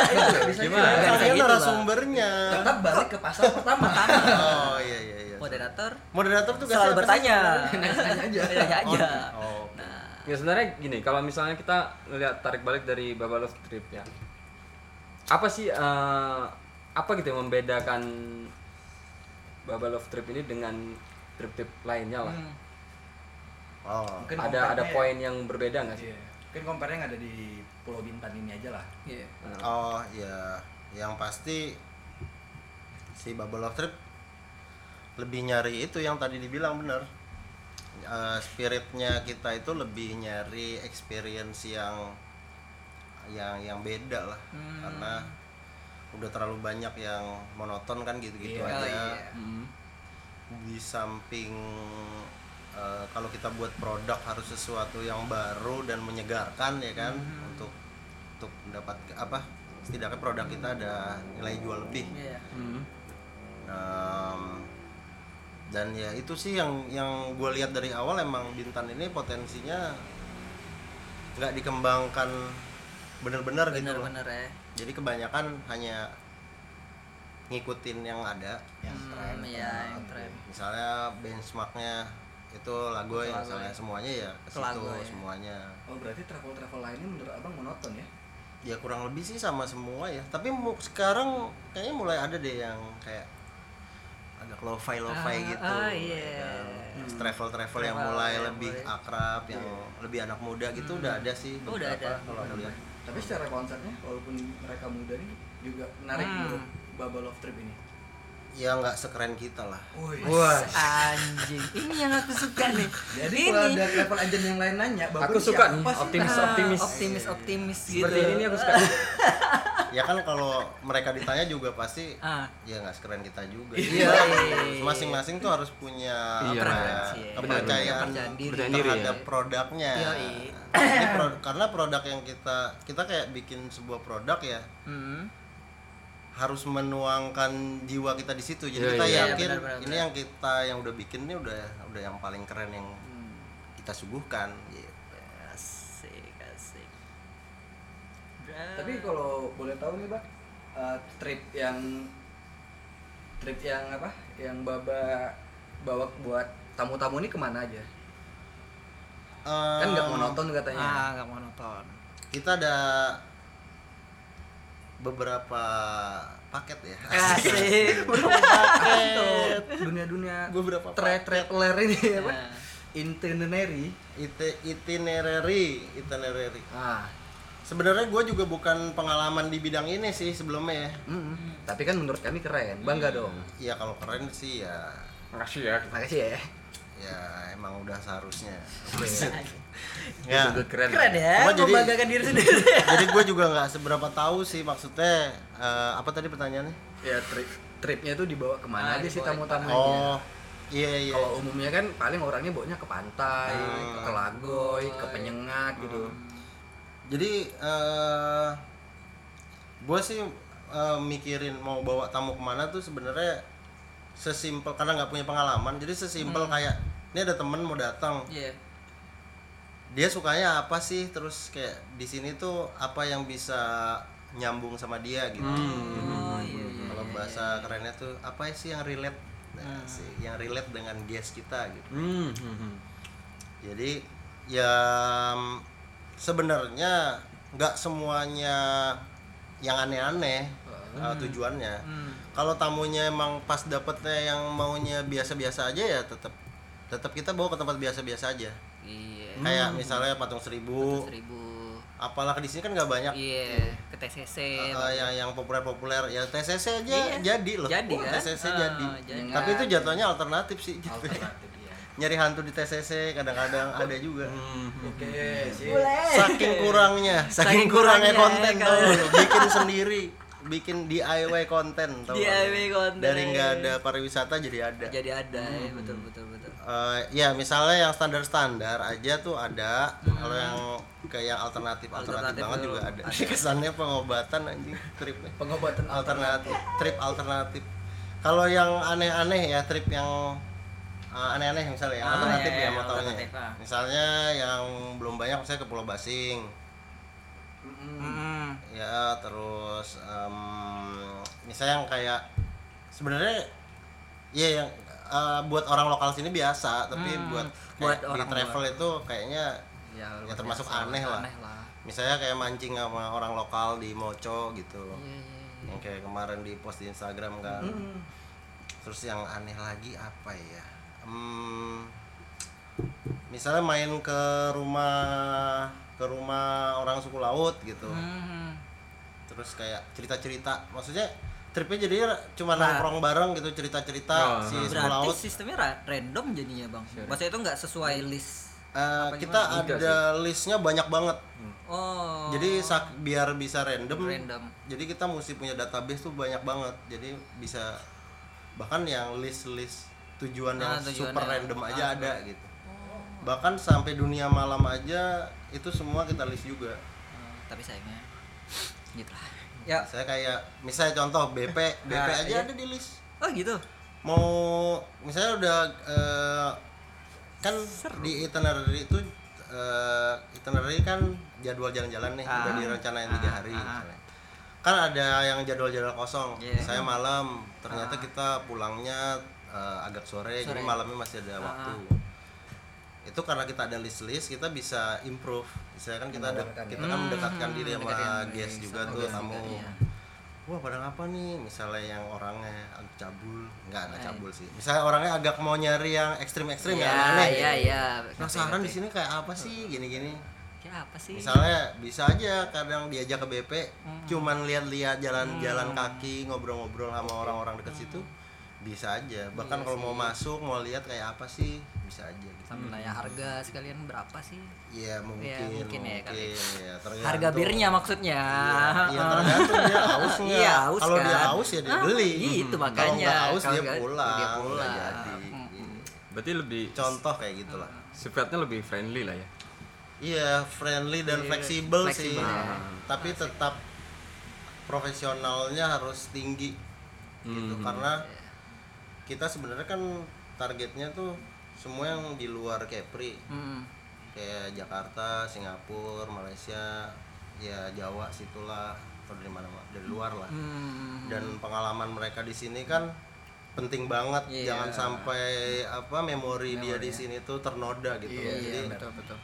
S4: gimana.
S3: Kan
S1: Bisa
S3: dia
S1: gitu,
S3: narasumbernya.
S2: Tetap balik ke pasal pertama.
S3: Oh iya iya iya.
S1: moderator
S3: Moderator tuh
S1: selalu bertanya
S2: Nanya aja.
S1: Nanya aja
S3: Oh.
S1: nah
S4: ya sebenarnya gini kalau misalnya kita ngelihat tarik balik dari Baba Love Trip ya apa sih eh, apa gitu yang membedakan Baba Love Trip ini dengan trip-trip lainnya lah
S1: hmm.
S3: Oh.
S2: Mungkin
S4: ada ada
S2: ya.
S4: poin yang berbeda nggak sih
S2: Iya. Mungkin compare yang ada di Pulau Bintan ini aja lah.
S1: Iya.
S4: Nah,
S3: Oh ya, yang pasti si Bubble of Trip lebih nyari itu yang tadi dibilang bener. Eh, spiritnya kita itu lebih nyari experience yang yang yang beda lah,
S1: Hmm.
S3: karena udah terlalu banyak yang monoton kan gitu-gitu.
S1: Oh,
S3: aja.
S1: iya.
S4: mm,
S3: Di samping eh, kalau kita buat produk harus sesuatu yang baru dan menyegarkan ya kan, untuk untuk mendapat apa? Setidaknya produk kita ada nilai jual lebih.
S1: Iya.
S4: mm.
S3: Em, dan ya itu sih yang yang gue lihat dari awal emang Bintan ini potensinya nggak dikembangkan bener-bener gitu loh.
S1: bener-bener ya
S3: Jadi kebanyakan hanya ngikutin yang ada.
S2: Yang
S1: Hmm,
S2: tren.
S1: iya, yang tren.
S3: Misalnya benchmarknya itu lagu
S1: Lagoy.
S3: misalnya semuanya ya ke
S1: Itu
S3: situ
S1: ya.
S3: semuanya.
S2: Oh berarti travel-travel lainnya menurut abang monoton ya?
S3: Ya kurang lebih sih sama semua ya. Tapi mu- sekarang kayaknya mulai ada deh yang kayak agak lo-fi lo-fi
S1: Ah,
S3: gitu.
S1: ah, iya.
S3: Travel travel yang
S1: Travel
S3: mulai
S1: yang
S3: lebih akrab, yang lebih anak muda gitu udah ada sih
S1: Oh, udah
S3: beberapa
S1: ada.
S3: kalau lihat.
S2: Tapi secara konsepnya walaupun mereka muda nih juga menarik
S1: Hmm.
S2: menurut Bubble of Trip ini.
S3: Ya nggak sekeren kita lah.
S2: Woi.
S1: Wah, anjing. Ini yang aku suka nih.
S2: Jadi
S1: ini.
S2: kalau ada travel agent yang lain nanya,
S4: Aku suka nih,
S2: sih?
S4: optimis.
S1: Ah,
S4: optimis.
S1: optimis, optimis gitu.
S4: seperti ini aku suka
S3: Ya kan kalau mereka ditanya juga pasti
S1: Ah,
S3: ya nggak sekeren kita juga.
S1: Iya.
S3: Terus Masing-masing tuh harus punya
S4: Iya.
S3: apa ya,
S1: Preferensi ya.
S3: kepercayaan
S1: diri
S4: ya.
S3: terhadap produknya.
S1: Yoi.
S3: Ini pro- karena produk yang kita kita kayak bikin sebuah produk ya
S1: hmm.
S3: Harus menuangkan jiwa kita di situ. Jadi
S4: Iya,
S3: kita
S4: iya.
S3: yakin
S1: Iya, benar, benar,
S3: ini
S1: benar.
S3: yang kita yang udah bikin ini udah udah yang paling keren yang kita suguhkan. gitu.
S1: Asik, asik.
S2: Tapi kalau boleh tahu nih, Bang, eh, trip yang trip yang apa? Yang Baba bawa buat tamu-tamu ini ke mana aja? Kan nggak
S3: Em,
S2: monoton katanya.
S1: ah, nggak monoton.
S3: Kita ada beberapa paket ya.
S1: Asik.
S2: Paket. Dunia-dunia
S3: Beberapa
S2: tra traveler ini apa?
S1: Nah,
S2: Itinerary.
S3: Ite, itinerary, itinerary.
S2: Ah,
S3: Sebenarnya gue juga bukan pengalaman di bidang ini sih sebelumnya ya.
S2: mm, tapi kan menurut kami keren, bangga dong.
S3: Ya kalau keren sih ya,
S4: makasih ya
S2: Makasih ya.
S3: Ya emang udah seharusnya.
S1: Iya.
S3: ya.
S4: Juga keren
S1: Keren ya,
S3: Cuma jadi-
S1: membanggakan diri sendiri.
S3: Jadi gue juga nggak seberapa tahu sih maksudnya eh, apa tadi pertanyaannya?
S2: Ya trip tripnya tuh dibawa
S1: Ah,
S2: ke mana aja sih tamu-tamunya?
S3: Oh, iya iya.
S2: Kalau umumnya kan paling orangnya bawanya ke pantai,
S3: Hmm.
S2: ke Lagoy, ke Penyengat gitu.
S3: Jadi eh gue sih eh, mikirin mau bawa tamu ke mana tuh sebenarnya sesimpel karena nggak punya pengalaman. Jadi sesimpel kayak ini ada temen mau datang,
S1: Iya.
S3: dia sukanya apa sih? Terus kayak di sini tuh apa yang bisa nyambung sama dia gitu.
S1: Oh, iya, iya.
S3: Kalau bahasa kerennya tuh apa sih yang relate? Nah, sih, yang relate dengan guest kita gitu.
S4: Hmm, hmm, hmm.
S3: Jadi ya mm, sebenarnya nggak semuanya yang aneh-aneh uh, tujuannya.
S1: Hmm.
S3: Kalau tamunya emang pas dapetnya yang maunya biasa-biasa aja ya tetap tetap kita bawa ke tempat biasa-biasa aja.
S1: Iya.
S3: Kayak misalnya patung seribu,
S1: Seribu.
S3: apalah di sini kan nggak banyak
S1: Iya, ke TCC.
S3: uh, yang yang populer-populer ya TCC aja
S1: Iya.
S3: jadi loh.
S1: Jadi
S3: Oh,
S1: kan?
S3: TCC
S1: Ah,
S3: jadi.
S1: jadi.
S3: Tapi itu jatuhnya alternatif sih. gitu.
S2: Alternatif ya.
S3: Nyari hantu di TCC kadang-kadang ada juga.
S4: Hmm, hmm.
S2: Oke, sih.
S3: saking kurangnya saking,
S1: Saking
S3: kurangnya
S1: kurangnya,
S3: konten
S1: kalau-
S3: tuh bikin sendiri bikin DIY konten tau?
S1: DIY konten.
S3: dari nggak ada pariwisata jadi ada
S1: Jadi ada ya, betul betul
S3: Eh, ya misalnya yang standar standar aja tuh ada. Kalau yang kayak yang alternatif alternatif,
S1: Alternatif
S3: banget juga ada,
S1: ada.
S3: kesannya pengobatan anjing tripnya.
S2: Pengobatan
S3: alternatif trip alternatif. Kalau yang aneh-aneh ya trip yang uh, aneh-aneh misalnya yang
S1: Ah,
S3: alternatif
S1: iya,
S3: ya
S1: iya,
S3: mau
S1: alternatif, ah.
S3: misalnya yang belum banyak misalnya ke Pulau Basing.
S1: Hmm.
S3: ya terus em, misalnya yang kayak sebenarnya ya yang uh, buat orang lokal sini biasa tapi
S1: Hmm,
S3: buat
S1: buat
S3: kayak di
S1: orang
S3: travel itu kayaknya
S1: Ya,
S3: Ya,
S1: luar
S3: termasuk
S1: biasa,
S3: aneh lah.
S1: Aneh lah.
S3: misalnya kayak mancing sama orang lokal di Moco gitu
S1: iya.
S3: yang kayak kemarin di post di Instagram kan
S2: Hmm.
S3: terus yang aneh lagi apa ya Hmm, misalnya main ke rumah ke rumah orang suku laut gitu
S1: Hmm.
S3: terus kayak cerita-cerita maksudnya tripnya jadi cuma
S1: Nah.
S3: nongkrong bareng gitu cerita-cerita
S4: Oh,
S3: si suku
S1: Berarti
S3: laut
S1: sistemnya ra- random jadinya bang. Maksudnya itu nggak sesuai list.
S3: Eh,
S1: apa
S3: kita
S1: gimana?
S3: Ada listnya banyak banget
S1: Oh.
S3: jadi sak- biar bisa random,
S1: Random.
S3: jadi kita mesti punya database tuh banyak banget jadi bisa bahkan yang list list tujuan yang
S1: Ah, tujuannya.
S3: super random aja
S1: Ah,
S3: ada gitu bahkan sampai dunia malam aja itu semua kita list juga
S1: Oh, tapi sayangnya gitu lah. Ya.
S3: saya kayak misalnya contoh BP BP
S2: Nah,
S3: aja
S2: iya.
S3: ada di list
S1: Oh gitu.
S3: mau misalnya udah eh, kan di itinerary itu eh, itinerary kan jadwal jalan-jalan nih
S1: Ah.
S3: udah direncanain tiga
S1: Ah,
S3: hari
S1: ah.
S3: misalnya. kan ada yang jadwal-jadwal kosong
S1: Iya.
S3: saya malam ternyata
S1: Ah.
S3: kita pulangnya eh, agak sore, jadi
S1: Sore.
S3: malamnya masih ada
S1: Ah,
S3: waktu itu karena kita ada list-list kita bisa improve misalnya kan kita ada
S2: ya.
S3: kita kan mendekatkan
S1: Hmm,
S3: diri sama
S1: mendekatkan
S3: guest juga tuh tamu
S1: iya.
S3: wah pada apa nih misalnya yang orangnya agak cabul nggak nggak
S1: Eh.
S3: cabul sih misalnya orangnya agak mau nyari yang ekstrim ekstrim
S1: Iya,
S3: yang aneh
S1: iya, iya.
S3: penasaran di sini kayak apa sih gini gini
S1: ngerti. Kayak apa sih?
S3: misalnya bisa aja kadang diajak ke BP
S1: Hmm.
S3: cuman lihat-lihat jalan-jalan kaki ngobrol-ngobrol sama orang-orang deket situ bisa aja bahkan
S1: Iya
S3: kalau mau masuk mau lihat kayak apa sih bisa aja gitu
S1: Sambil nanya harga sekalian berapa sih?
S3: Iya mungkin,
S1: mungkin ya kali.
S3: ya.
S1: Harga birnya maksudnya.
S3: Iya, iya, tergantung dia haus nggak.
S1: Iya, haus
S3: Kalau dia
S1: kan.
S3: haus ya dia
S1: Ah,
S3: beli.
S1: Gitu
S3: Kalau
S1: makanya.
S3: nggak haus
S1: Kalau
S3: dia pulang.
S1: Dia pulang.
S3: jadi.
S1: Mm-mm.
S4: Berarti lebih
S3: Contoh kayak gitulah.
S4: sifatnya lebih friendly lah ya.
S3: Iya, friendly dan
S1: Iya,
S3: fleksibel sih.
S1: ya.
S3: Tapi tetap profesionalnya harus tinggi gitu
S4: Hmm.
S3: karena kita sebenarnya kan targetnya tuh semua yang di luar Kepri
S1: Mm.
S3: kayak Jakarta, Singapura, Malaysia, ya Jawa situlah atau dari mana dari luar lah.
S1: Mm.
S3: dan pengalaman mereka di sini kan penting banget
S1: Iya.
S3: jangan sampai apa memori, dia di sini tuh ternoda gitu
S2: Iya,
S3: jadi
S1: Iya, betul betul.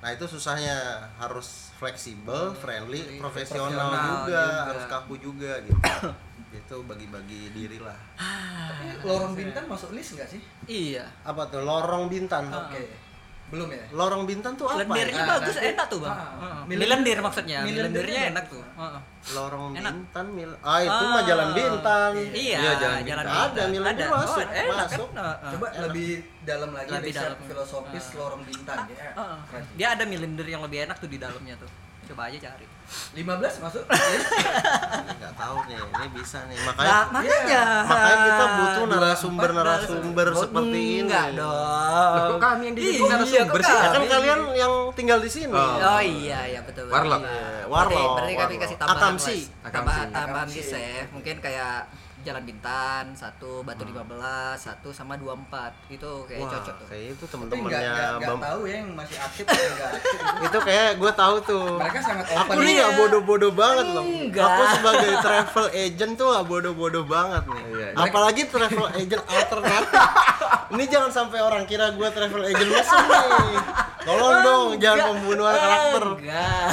S3: nah itu susahnya harus fleksibel friendly profesional
S1: profesional
S3: juga,
S1: juga.
S3: harus kaku juga gitu itu bagi-bagi diri lah
S2: Tapi lorong bintang masuk list nggak sih?
S1: Iya.
S3: apa tuh lorong bintan
S2: Oke. Belum ya?
S3: lorong bintan tuh apa
S1: Lendirnya
S3: ya?
S2: Ah,
S1: bagus,
S2: nanti-
S1: enak tuh bang.
S2: ah,
S1: Heeh.
S2: milendir-
S1: Milendir maksudnya.
S2: milendirnya
S1: enak tuh. Heeh.
S3: lorong
S1: Enak.
S3: bintan mil ah itu
S1: Ah.
S3: mah jalan bintan
S1: Iya,
S4: Iya,
S1: jalan,
S4: Jalan
S1: Bintang.
S3: Ada, Milendir
S1: Ada.
S3: masuk,
S1: Oh, enak
S3: masuk.
S1: kan? Heeh.
S2: Coba lebih dalam lagi
S1: Lebih
S2: riset
S1: dalam.
S2: filosofis
S1: Ah.
S2: lorong bintang ya.
S1: Heeh.
S2: Keren.
S1: Dia ada milender yang lebih enak tuh di dalamnya tuh. Coba aja cari.
S2: 15 masuk list.
S3: nggak tahu nih ini bisa nih
S1: Nah,
S3: makanya
S1: makanya.
S3: makanya kita butuh
S2: Dua,
S3: narasumber
S2: empat,
S3: narasumber
S1: Oh,
S3: seperti ini
S1: Enggak dong.
S4: Loh, kok kami yang di
S1: Iya,
S4: sini narasumber sih?
S3: Ya kan
S1: kami?
S3: kalian yang tinggal di sini.
S4: Oh.
S1: Oh iya iya betul. betul.
S4: Warlock.
S1: Iya.
S3: Iya,
S1: Berarti,
S3: warlock,
S1: berarti kami
S3: warlock.
S1: kasih tambahan
S3: Akamsi.
S1: Tambahan tambahan bisa ya. Mungkin kayak Jalan Bintan satu, Batu 15, satu sama 24. Itu kayak
S3: Wah,
S1: cocok tuh.
S3: kayak itu
S2: nggak
S3: Bam.
S2: tahu ya yang masih aktif atau nggak aktif.
S3: Itu kayak gue tahu tuh.
S2: Mereka sangat
S3: Aku
S2: open.
S3: nih nggak
S1: Iya.
S3: bodoh-bodoh banget loh.
S1: Enggak.
S3: Aku sebagai travel agent tuh nggak bodoh-bodoh banget nih.
S4: Iya.
S3: Apalagi travel agent alternatif. Ini jangan sampai orang kira gue travel agent mesum nih. Tolong dong, jangan pembunuhan karakter.
S1: Enggak.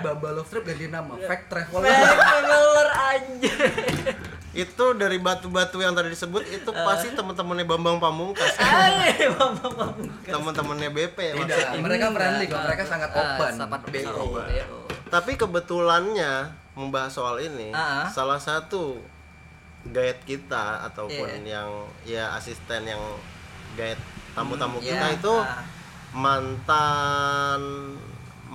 S2: Baba Love Trip ganti nama, Fact Traveler.
S1: Traveler anjir.
S3: Itu dari batu-batu yang tadi disebut itu pasti teman-temannya Bambang Pamungkas.
S1: Mama pamungkas.
S3: Teman-temannya BP
S2: Tidak,
S3: maksudnya.
S2: mereka friendly kok, mereka sangat
S1: Ah,
S2: open.
S1: sangat
S2: BO.
S1: open.
S3: Tapi kebetulannya membahas soal ini,
S1: Ah.
S3: salah satu guide kita ataupun
S1: Iya.
S3: yang ya asisten yang guide tamu-tamu
S1: Hmm,
S3: kita
S1: iya.
S3: itu
S1: Ah.
S3: mantan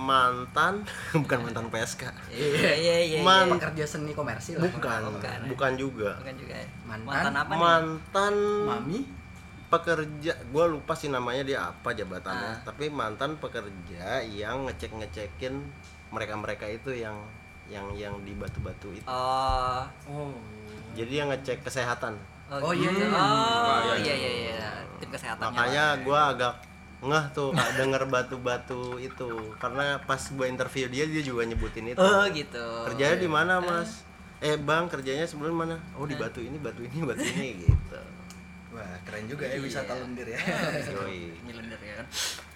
S3: mantan bukan mantan PSK
S1: Iya iya iya.
S3: Man-
S1: iya.
S2: pekerja seni komersil
S3: bukan
S1: bukan.
S3: bukan juga
S1: Bukan juga ya.
S2: Mantan?
S1: Mantan apa nih?
S3: mantan
S2: mami
S3: pekerja gue lupa sih namanya dia apa jabatannya
S1: Ah.
S3: tapi mantan pekerja yang ngecek ngecekin mereka mereka itu yang yang yang di batu-batu itu
S1: Oh.
S2: oh
S3: jadi yang ngecek kesehatan
S2: Oh,
S1: gitu.
S2: iya.
S1: Oh
S4: iya,
S1: iya iya iya. Tim kesehatannya.
S3: makanya gue agak ngeh tuh kak denger batu-batu itu. Karena pas gue interview dia dia juga nyebutin itu.
S1: Oh gitu.
S3: kerjanya di mana mas? Eh bang kerjanya sebelum mana? Oh di batu ini batu ini batu ini gitu.
S2: Wah keren juga ya
S1: Iya.
S2: wisata lendir ya.
S3: Yoi.
S1: Milender ya. Kan.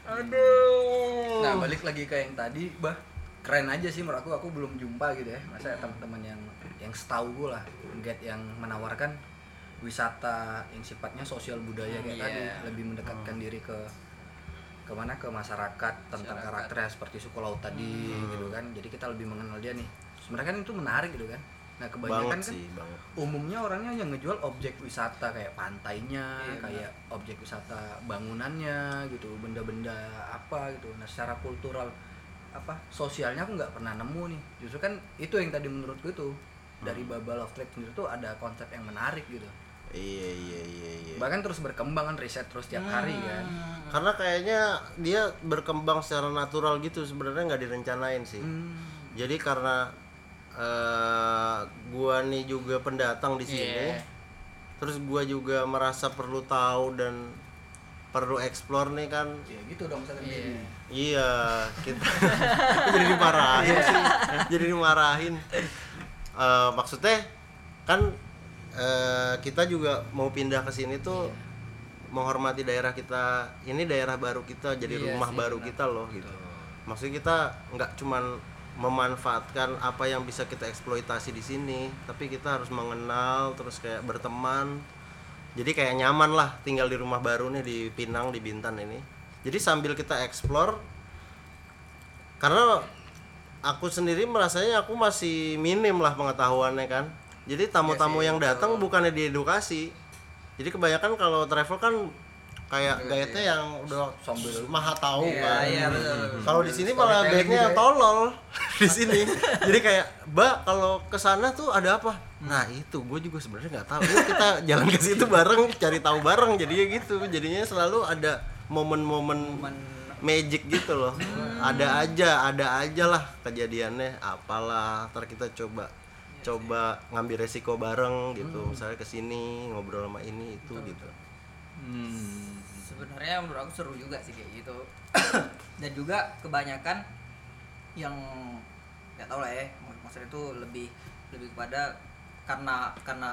S3: aduh.
S2: Nah balik lagi ke yang tadi bah keren aja sih menurut aku aku belum jumpa gitu ya. Masa teman-teman yang yang setahu gue lah get yang menawarkan wisata yang sifatnya sosial budaya kayak
S1: Iya.
S2: tadi lebih mendekatkan diri ke ke mana? Ke masyarakat tentang
S1: Masyarakat.
S2: karakternya seperti suku laut tadi gitu kan. Jadi kita lebih mengenal dia nih. Sebenarnya kan itu menarik gitu kan. Nah kebanyakan
S3: banget
S2: kan
S3: sih banget.
S2: umumnya orangnya yang ngejual objek wisata kayak pantainya,
S1: Iya,
S2: kayak objek wisata bangunannya gitu, benda-benda apa gitu. Nah, secara kultural apa sosialnya aku nggak pernah nemu nih. Justru kan itu yang tadi menurutku itu. Dari Baba Love Trip sendiri tuh ada konsep yang menarik gitu.
S3: Iya iya iya iya
S2: Bahkan terus berkembang kan riset terus tiap hari kan.
S3: karena kayaknya dia berkembang secara natural gitu sebenarnya nggak direncanain sih
S2: Hmm.
S3: jadi karena eh, gua nih juga pendatang di sini
S1: Iya.
S3: terus gua juga merasa perlu tahu dan perlu explore nih kan
S2: Ya gitu dong misalnya
S1: Iya.
S2: gini.
S3: iya kita jadi dimarahin sih jadi dimarahin Eh, maksudnya kan eh, kita juga mau pindah ke sini tuh menghormati daerah kita. Ini daerah baru kita jadi
S1: Iya
S3: rumah
S1: sih,
S3: baru
S1: benar.
S3: kita loh gitu. Maksudnya kita nggak cuman memanfaatkan apa yang bisa kita eksploitasi di sini tapi kita harus mengenal terus kayak berteman. Jadi kayak nyaman lah tinggal di rumah baru nih di Pinang di Bintan ini. Jadi sambil kita explore karena aku sendiri merasanya aku masih minim lah pengetahuannya kan jadi tamu-tamu
S2: Iya
S3: yang datang bukannya diedukasi. Jadi kebanyakan kalau travel kan kayak guide-nya yang udah
S2: Sambil-
S3: maha tahu
S1: Iya,
S3: kan.
S1: iya,
S3: kalau di sini malah
S2: juga
S3: yang
S2: ya.
S3: tolol di sini. Jadi kayak mbak kalau ke sana tuh ada apa? Nah itu gue juga sebenarnya nggak tahu. Yuk kita jalan ke situ bareng cari tahu bareng. Jadinya gitu. Jadinya selalu ada momen-momen magic gitu loh. Ada aja ada aja lah kejadiannya. Apalah ntar kita coba coba ngambil resiko bareng gitu misalnya ke sini ngobrol sama ini itu gitu
S4: Hmm.
S1: sebenarnya menurut aku seru juga sih kayak gitu dan juga kebanyakan yang nggak tahu lah ya mak- maksudnya itu lebih lebih kepada karena karena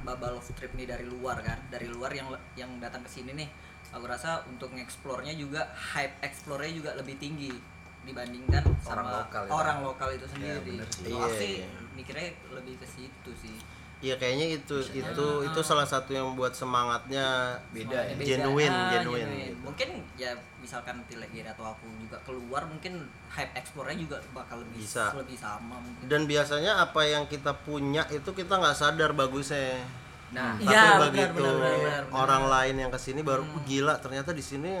S1: bubble of trip nih dari luar kan dari luar yang yang datang ke sini nih aku rasa untuk ngeksplornya juga hype explore-nya juga lebih tinggi dibandingkan
S2: Orang
S1: sama
S2: lokal ya.
S1: orang lokal itu sendiri.
S2: bener sih.
S1: Kalau aku
S3: Iya, iya.
S1: Mikirnya lebih ke situ sih.
S3: Iya kayaknya itu itu itu salah satu yang buat semangatnya
S2: Beda ya.
S1: Beda.
S3: genuine
S1: Ah,
S3: genuine,
S1: genuine.
S3: gitu.
S1: Mungkin ya misalkan Tilegi atau aku juga keluar mungkin hype explore-nya juga bakal lebih
S3: Bisa.
S1: lebih sama mungkin.
S3: dan biasanya apa yang kita punya itu kita nggak sadar bagusnya
S2: Nah,
S3: tapi
S1: Iya, benar,
S3: begitu
S1: benar, benar, benar, benar.
S3: orang lain yang ke sini baru "Oh, gila ternyata di sini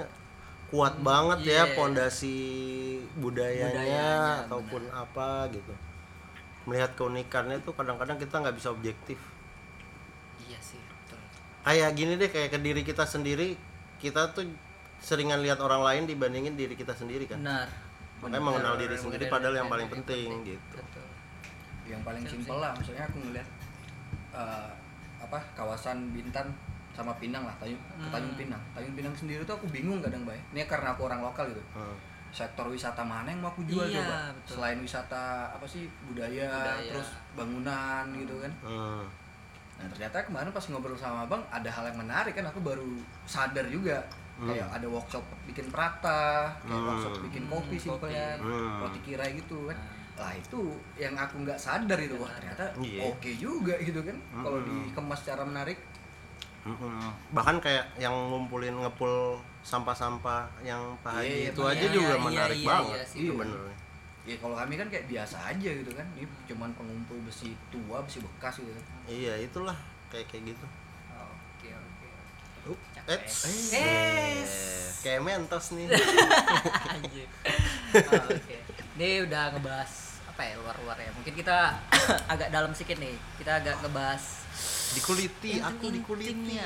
S3: kuat banget ya
S1: iya.
S3: pondasi budayanya,
S1: Budayanya,
S3: ataupun apa gitu melihat keunikannya tuh kadang-kadang kita nggak bisa objektif
S1: Iya sih, betul.
S3: kayak gini deh kayak ke diri kita sendiri kita tuh seringan lihat orang lain dibandingin diri kita sendiri kan
S1: Benar.
S3: makanya mengenal diri
S1: Benar,
S3: sendiri
S1: benar,
S3: padahal yang
S1: benar,
S3: paling
S1: benar,
S3: penting
S1: benar.
S3: gitu
S1: Betul.
S2: yang paling simpel lah misalnya aku ngeliat eh, apa kawasan Bintan sama Pinang lah Tanjung
S1: Hmm.
S2: Tanjung Pinang Tanjung Pinang sendiri tuh aku bingung kadang bay ini karena aku orang lokal gitu
S3: Hmm.
S2: Sektor wisata mana yang mau aku jual
S1: Iya,
S2: coba
S1: betul.
S2: selain wisata apa sih budaya,
S1: Budaya.
S2: terus bangunan gitu kan
S3: Hmm.
S2: nah ternyata kemarin pas ngobrol sama abang ada hal yang menarik kan aku baru sadar juga kayak ada workshop bikin prata kayak
S3: Hmm.
S2: workshop bikin kopi
S1: Hmm,
S2: simpelnya
S3: kopi. Hmm.
S2: roti kirai gitu kan lah itu yang aku nggak sadar itu wah ternyata
S3: Iya.
S2: oke juga gitu kan kalau dikemas secara menarik
S3: Mm-mm. bahkan kayak yang ngumpulin ngepul sampah-sampah yang Pak Haji
S2: Iya,
S3: itu
S2: iya,
S3: aja
S1: iya,
S3: juga
S1: iya,
S3: menarik
S1: iya,
S3: banget
S1: iya sih.
S3: itu
S2: Iya.
S3: bener
S2: ya kalau kami kan kayak biasa aja gitu kan ini cuman pengumpul besi tua besi bekas gitu kan
S3: iya itulah kayak kayak gitu
S1: Oke, oke.
S3: eh, kayak mentos nih
S1: Anjir. Oh, Oke. Ini udah ngebahas apa ya luar-luar ya. Mungkin kita agak dalam sedikit nih. Kita agak ngebahas
S3: dikuliti aku dikuliti.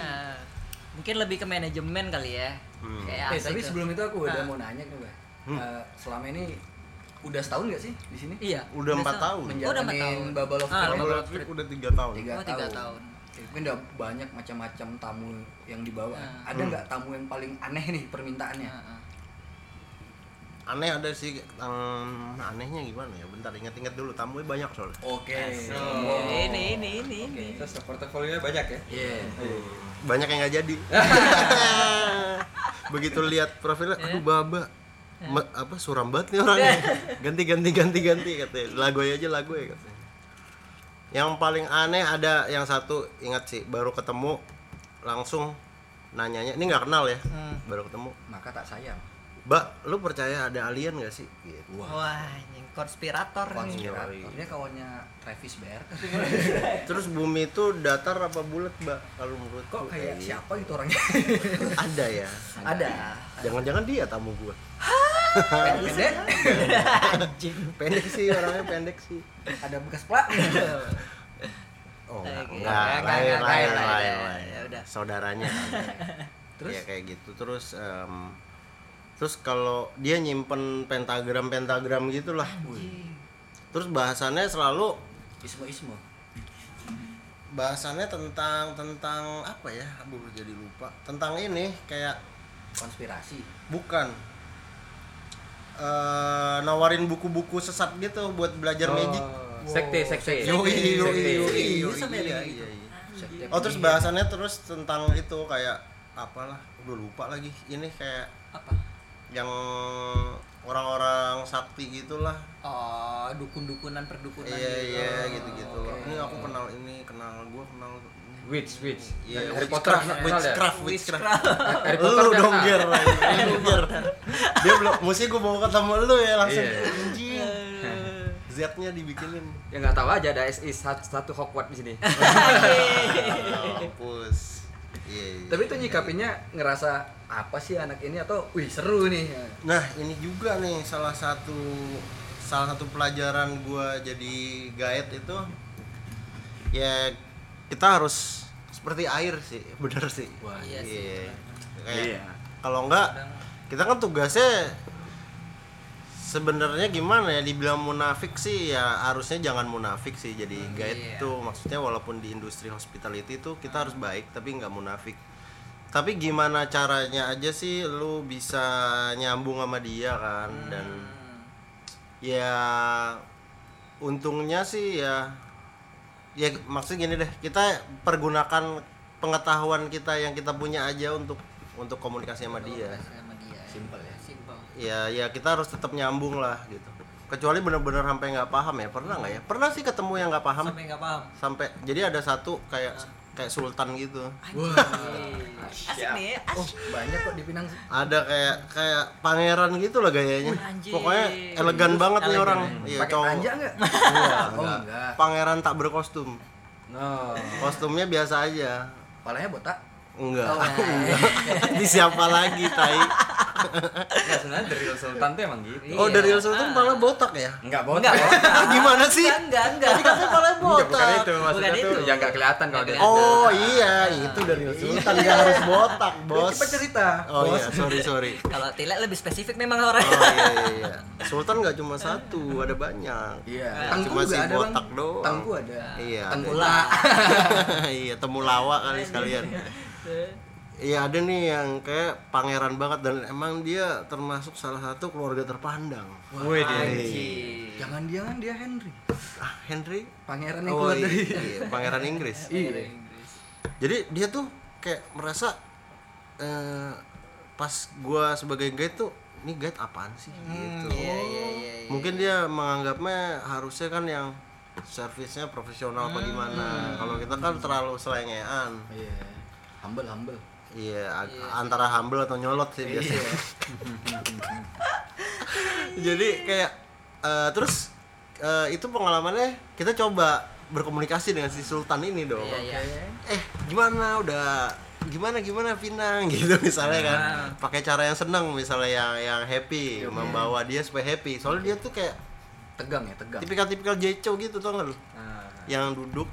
S1: Mungkin lebih ke manajemen kali ya.
S3: Hmm.
S1: Kayak
S2: Eh, tapi
S1: tuh.
S2: sebelum itu aku udah
S1: Ah.
S2: mau nanya nih, Mbak.
S3: Hmm.
S2: Eh, selama ini udah setahun nggak sih di sini?
S1: Iya.
S3: Udah empat tahun.
S1: Oh, udah empat
S2: Menjalanin
S1: tahun.
S2: Bubble of
S1: Ah,
S2: Trip.
S1: Bubble of
S3: udah tiga tahun
S2: Tiga
S1: Oh, tiga
S2: tahun.
S1: tahun.
S2: Oke, Mungkin udah banyak macam-macam tamu yang dibawa.
S1: Ah.
S2: Ada nggak tamu yang paling aneh nih permintaannya?
S1: Ah, ah.
S3: Aneh ada sih em, anehnya gimana ya bentar ingat-ingat dulu tamunya banyak soalnya
S2: Oke.
S1: Ini,
S2: Oh.
S1: ini, ini, ini, ini.
S4: Terus portofolionya banyak ya?
S2: Iya.
S3: banyak yang nggak jadi begitu lihat profilnya aduh baba Ma- apa suram banget nih orangnya ganti ganti ganti ganti katanya lagu aja lagu ya katanya yang paling aneh ada yang satu ingat sih baru ketemu langsung nanyanya ini nggak kenal ya
S1: Hmm.
S3: baru ketemu
S2: Maka tak sayang.
S3: Mbak lu percaya ada alien gak sih gitu.
S1: Wah, yang konspirator nih.
S2: Konspirator.
S3: Yoi.
S2: Dia kawannya Travis Bear.
S3: terus bumi itu datar apa bulat mbak kalau menurut
S2: Kok kayak
S3: gitu.
S2: siapa gitu orangnya?
S3: ada ya
S1: Ada.
S3: jangan-jangan dia tamu gua
S2: Pendek.
S1: Anjing.
S3: pendek sih orangnya pendek sih
S2: Ada bekas plak.
S3: oh enggak
S1: Oke.
S3: enggak
S1: Enggak,
S3: lain
S1: enggak,
S3: lain
S1: enggak,
S3: lain
S1: enggak.
S3: lain
S1: Ya udah.
S3: saudaranya
S2: Terus?
S3: ya kayak gitu terus em, terus kalau dia nyimpen pentagram pentagram gitulah terus bahasannya selalu
S2: Ismo-ismo.
S3: bahasannya tentang tentang apa ya? Aduh jadi lupa. Tentang ini kayak
S2: Konspirasi.
S3: bukan. Eh nawarin buku-buku sesat gitu buat belajar magic.
S4: Sekte, sekte.
S3: Yoi, yoi, yoi, Oh terus bahasannya terus tentang itu kayak apalah, udah lupa lagi. Ini kayak
S1: Apa?
S3: Yang orang-orang sakti gitulah.
S1: Oh, dukun-dukunan perdukunan.
S3: Iya
S1: gitu.
S3: iya gitu-gitu. loh.
S2: oke.
S3: Ini aku kenal ini, kenal gua kenal.
S4: Witch, witch.
S3: Iya,
S4: Harry Potter
S3: witchcraft,
S4: ya?
S3: witchcraft, witchcraft.
S4: Harry Potter
S3: Lu dong ger, lu ger. Dia belum, mesti gua bawa ketemu lu ya langsung.
S4: Iya.
S3: Anjing. Z-nya dibikinin.
S4: Ya nggak tahu aja ada SI satu, satu Hogwarts di sini.
S3: Mampus. Iya, iya.
S2: Tapi itu nyikapinnya ngerasa apa sih anak ini atau wih seru nih.
S3: Nah ini juga nih salah satu salah satu pelajaran gua jadi guide itu ya kita harus seperti air sih bener sih
S2: Wah,
S1: iya sih,
S3: kayak
S4: Iya.
S3: kalau enggak kita kan tugasnya sebenarnya gimana ya dibilang munafik sih ya harusnya jangan munafik sih jadi guide
S1: iya.
S3: tuh maksudnya walaupun di industri hospitality itu kita harus baik tapi nggak munafik tapi gimana caranya aja sih lu bisa nyambung sama dia kan dan
S1: Hmm.
S3: ya untungnya sih ya ya maksudnya gini deh kita pergunakan pengetahuan kita yang kita punya aja untuk untuk komunikasi sama dia
S1: Sama dia.
S2: Simple ya.
S1: Simple.
S3: ya ya kita harus tetap nyambung lah gitu kecuali bener-bener sampai nggak paham ya pernah nggak ya pernah sih ketemu yang nggak paham
S1: Sampai nggak paham.
S3: sampai jadi ada satu kayak kayak sultan gitu.
S1: Asik nih,
S2: Oh,
S1: asik.
S2: banyak kok di Pinang.
S3: ada kayak kayak pangeran gitu lah gayanya
S1: anjing.
S3: pokoknya elegan banget nih orang
S1: ya.
S3: iya
S2: Pakai
S3: cowok
S2: panja enggak?
S3: Iya,
S2: Oh,
S3: enggak.
S2: enggak.
S3: pangeran tak berkostum
S4: No.
S3: kostumnya biasa aja
S2: Palanya botak.
S3: Enggak
S1: Oh,
S3: di siapa lagi tai
S4: Enggak sebenarnya dari Real Sultan tuh emang gitu.
S1: Iya.
S3: oh dari sultan malah botak ya
S4: Enggak
S1: Enggak,
S4: botak.
S1: botak.
S3: gimana sih
S1: Enggak, enggak.
S3: tadi katanya malah
S4: Enggak, bukan
S3: botak
S4: itu maksudnya
S1: Bukan
S4: tuh
S1: itu.
S4: ya enggak kelihatan kalau dia.
S3: oh iya itu dari sultan nggak harus botak bos
S2: Cepat cerita.
S3: oh
S2: bos.
S3: iya sorry sorry
S1: Kalau Tilek lebih spesifik memang orang.
S3: oh iya iya, iya sultan nggak cuma satu ada banyak
S2: Iya. Tangku
S3: cuma si
S2: ada, Bang.
S3: botak doang.
S2: Tangku ada.
S3: Iya,
S2: Tengkula.
S3: iya temulawak kali sekalian Iya ada nih yang kayak pangeran banget dan emang dia termasuk salah satu keluarga terpandang.
S4: Wih, dia.
S1: Anjing.
S2: Jangan-jangan dia Henry.
S3: Ah Henry?
S2: Pangeran yang
S3: Oh
S2: keluar
S3: iya,
S2: dari
S3: iya, pangeran Inggris.
S2: Iya.
S3: Jadi dia tuh kayak merasa eh, pas gua sebagai guide tuh ini guide apaan sih gitu.
S1: Iya, iya, iya. iya.
S3: Mungkin dia menganggapnya harusnya kan yang servisnya profesional apa gimana. Kalau kita kan terlalu selengean.
S2: Iya. Humble, humble.
S3: Iya, ag- antara humble atau nyolot sih biasanya.
S2: Iya.
S3: Jadi kayak eh, terus eh, itu pengalamannya kita coba berkomunikasi dengan si Sultan ini dong.
S1: Iya, iya.
S3: Eh, gimana udah gimana gimana Pinang gitu misalnya kan
S1: Ah.
S3: pakai cara yang senang misalnya yang yang happy membawa dia supaya happy soalnya dia tuh kayak
S2: tegang ya tegang
S3: tipikal-tipikal jeco gitu tau gak lu
S4: Nah,
S3: yang duduk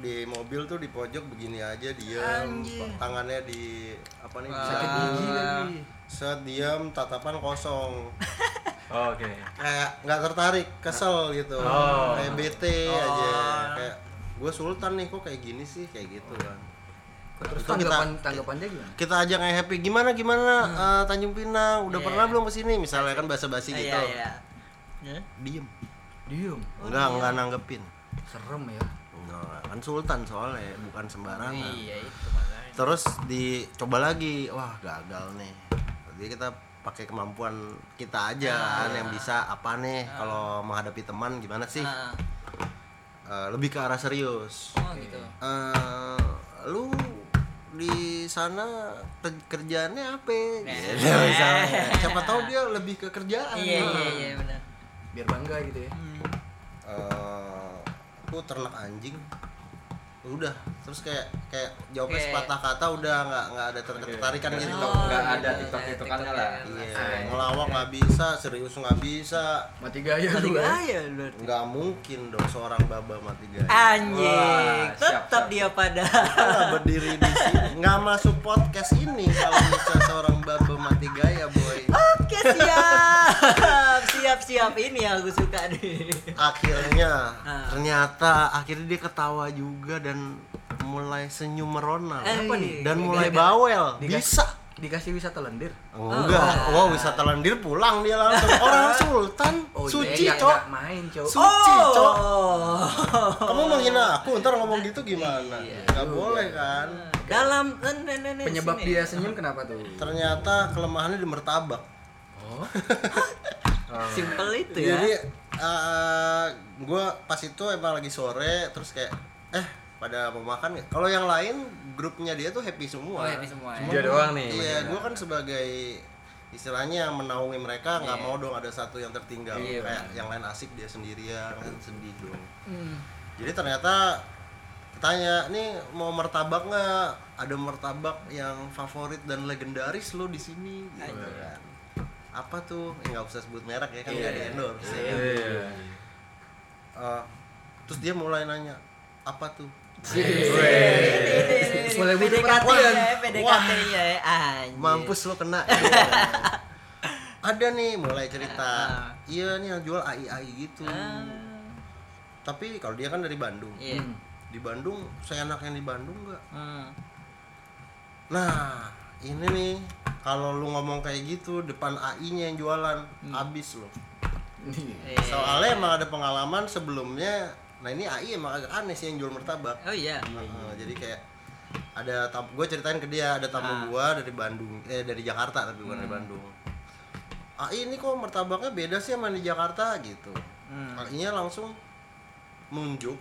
S3: di mobil tuh di pojok begini aja diam tangannya di apa nih? Bisa
S2: sakit gigi lagi.
S3: Set diam tatapan kosong.
S4: Oke.
S3: kayak nggak tertarik kesel gitu.
S4: Oh.
S3: kayak bete aja. Kayak gue sultan nih kok kayak gini sih? Kayak gitu kan.
S2: Terus
S3: Itu kita-
S2: tanggapan tanggapannya gimana?
S3: kita ajak kayak happy. Gimana gimana eh, Tanjung Pinang? Udah
S1: Iya.
S3: pernah belum ke sini? Misalnya kan bahasa basi
S1: Iya,
S3: gitu.
S1: iya. Ya.
S3: diem.
S2: Diem?
S3: Enggak enggak nanggepin.
S2: Serem ya
S3: Nah, kan sultan soalnya bukan sembarangan
S1: Iya itu makanya.
S3: terus dicoba lagi wah gagal nih jadi kita pakai kemampuan kita aja kan yang bisa apa nih kalau menghadapi teman gimana sih
S1: Ah,
S3: Eh, lebih ke arah serius
S1: oh gitu.
S3: Eh, lu di sana ke- kerjaannya apa
S1: Nah.
S3: gitu, misalnya. siapa tahu dia lebih ke kerjaan
S1: Iya iya iya benar.
S2: biar bangga gitu ya
S3: Eh, aku ternak anjing udah terus kayak kayak jawabnya
S1: Kayak-
S3: sepatah kata udah nggak nggak ada ter- ketertarikan gitu
S1: Oh,
S4: Nggak
S1: gitu.
S4: ada tiktok-tiktokannya lah.
S3: Iya, ngelawak nggak bisa, serius nggak bisa.
S2: mati gaya lu ya
S1: gaya lu.
S3: Nggak mungkin dong seorang baba mati gaya.
S1: Anjing, tetap
S4: siap.
S1: dia pada.
S3: Nggak berdiri di sini, nggak masuk podcast ini kalau bisa seorang baba mati gaya, boy.
S1: Oke siap, siap siap ini yang aku suka nih.
S3: Akhirnya,
S1: Ah.
S3: ternyata akhirnya dia ketawa juga dan mulai senyum merona
S1: Apa nih?
S3: dan mulai bawel.
S2: Dikas-
S3: Bisa.
S2: dikasih wisata lendir
S3: Enggak, wow wisata lendir pulang dia langsung orang sultan, suci
S2: iya,
S3: cok,
S2: main cok
S3: suci cok.
S1: Oh.
S3: Kamu menghina aku, ntar ngomong gitu gimana? Gak boleh kan?
S1: Dalam nen- nen- nen-
S2: penyebab
S1: sini.
S2: dia senyum kenapa tuh
S3: Ternyata kelemahannya di martabak.
S2: oh
S1: Simple itu ya.
S3: Jadi gue pas itu emang lagi sore, terus kayak eh pada mau makan ya. Kalau yang lain grupnya dia tuh happy
S1: Oh,
S3: semua.
S1: happy semua ya.
S4: Dia doang nih.
S3: Iya, gue kan sebagai istilahnya yang menaungi mereka nggak
S1: Iya.
S3: mau dong ada satu yang tertinggal
S1: Iya,
S3: kayak yang lain asik dia sendirian kan sedih dong
S1: Hmm.
S3: jadi ternyata tanya nih mau martabak nggak ada martabak yang favorit dan legendaris lo di sini gitu kan apa tuh Eh, nggak usah sebut merek ya kan nggak di endorse ya.
S4: Iya.
S3: Eh, terus dia mulai nanya apa tuh
S2: Mulai butuh perhatian.
S1: ya, ya, anjir.
S3: mampus lo kena Iya. ada nih mulai cerita
S1: Ah.
S3: iya nih yang jual AI AI gitu
S1: Ah,
S3: tapi kalau dia kan dari Bandung
S1: Iya.
S3: di Bandung saya anak yang di Bandung nggak
S1: Hmm.
S3: nah ini nih kalau lu ngomong kayak gitu depan AI-nya yang jualan. Habis lo
S1: Iya.
S3: soalnya emang ada pengalaman sebelumnya nah ini AI emang agak aneh sih yang jual martabak.
S1: Oh iya.
S3: Heeh, jadi kayak ada tam gue ceritain ke dia ada tamu
S1: Ah.
S3: gua dari Bandung eh dari Jakarta tapi bukan dari Bandung. AI ini kok martabaknya beda sih sama di Jakarta gitu.
S1: Hmm.
S3: AI-nya langsung nunjuk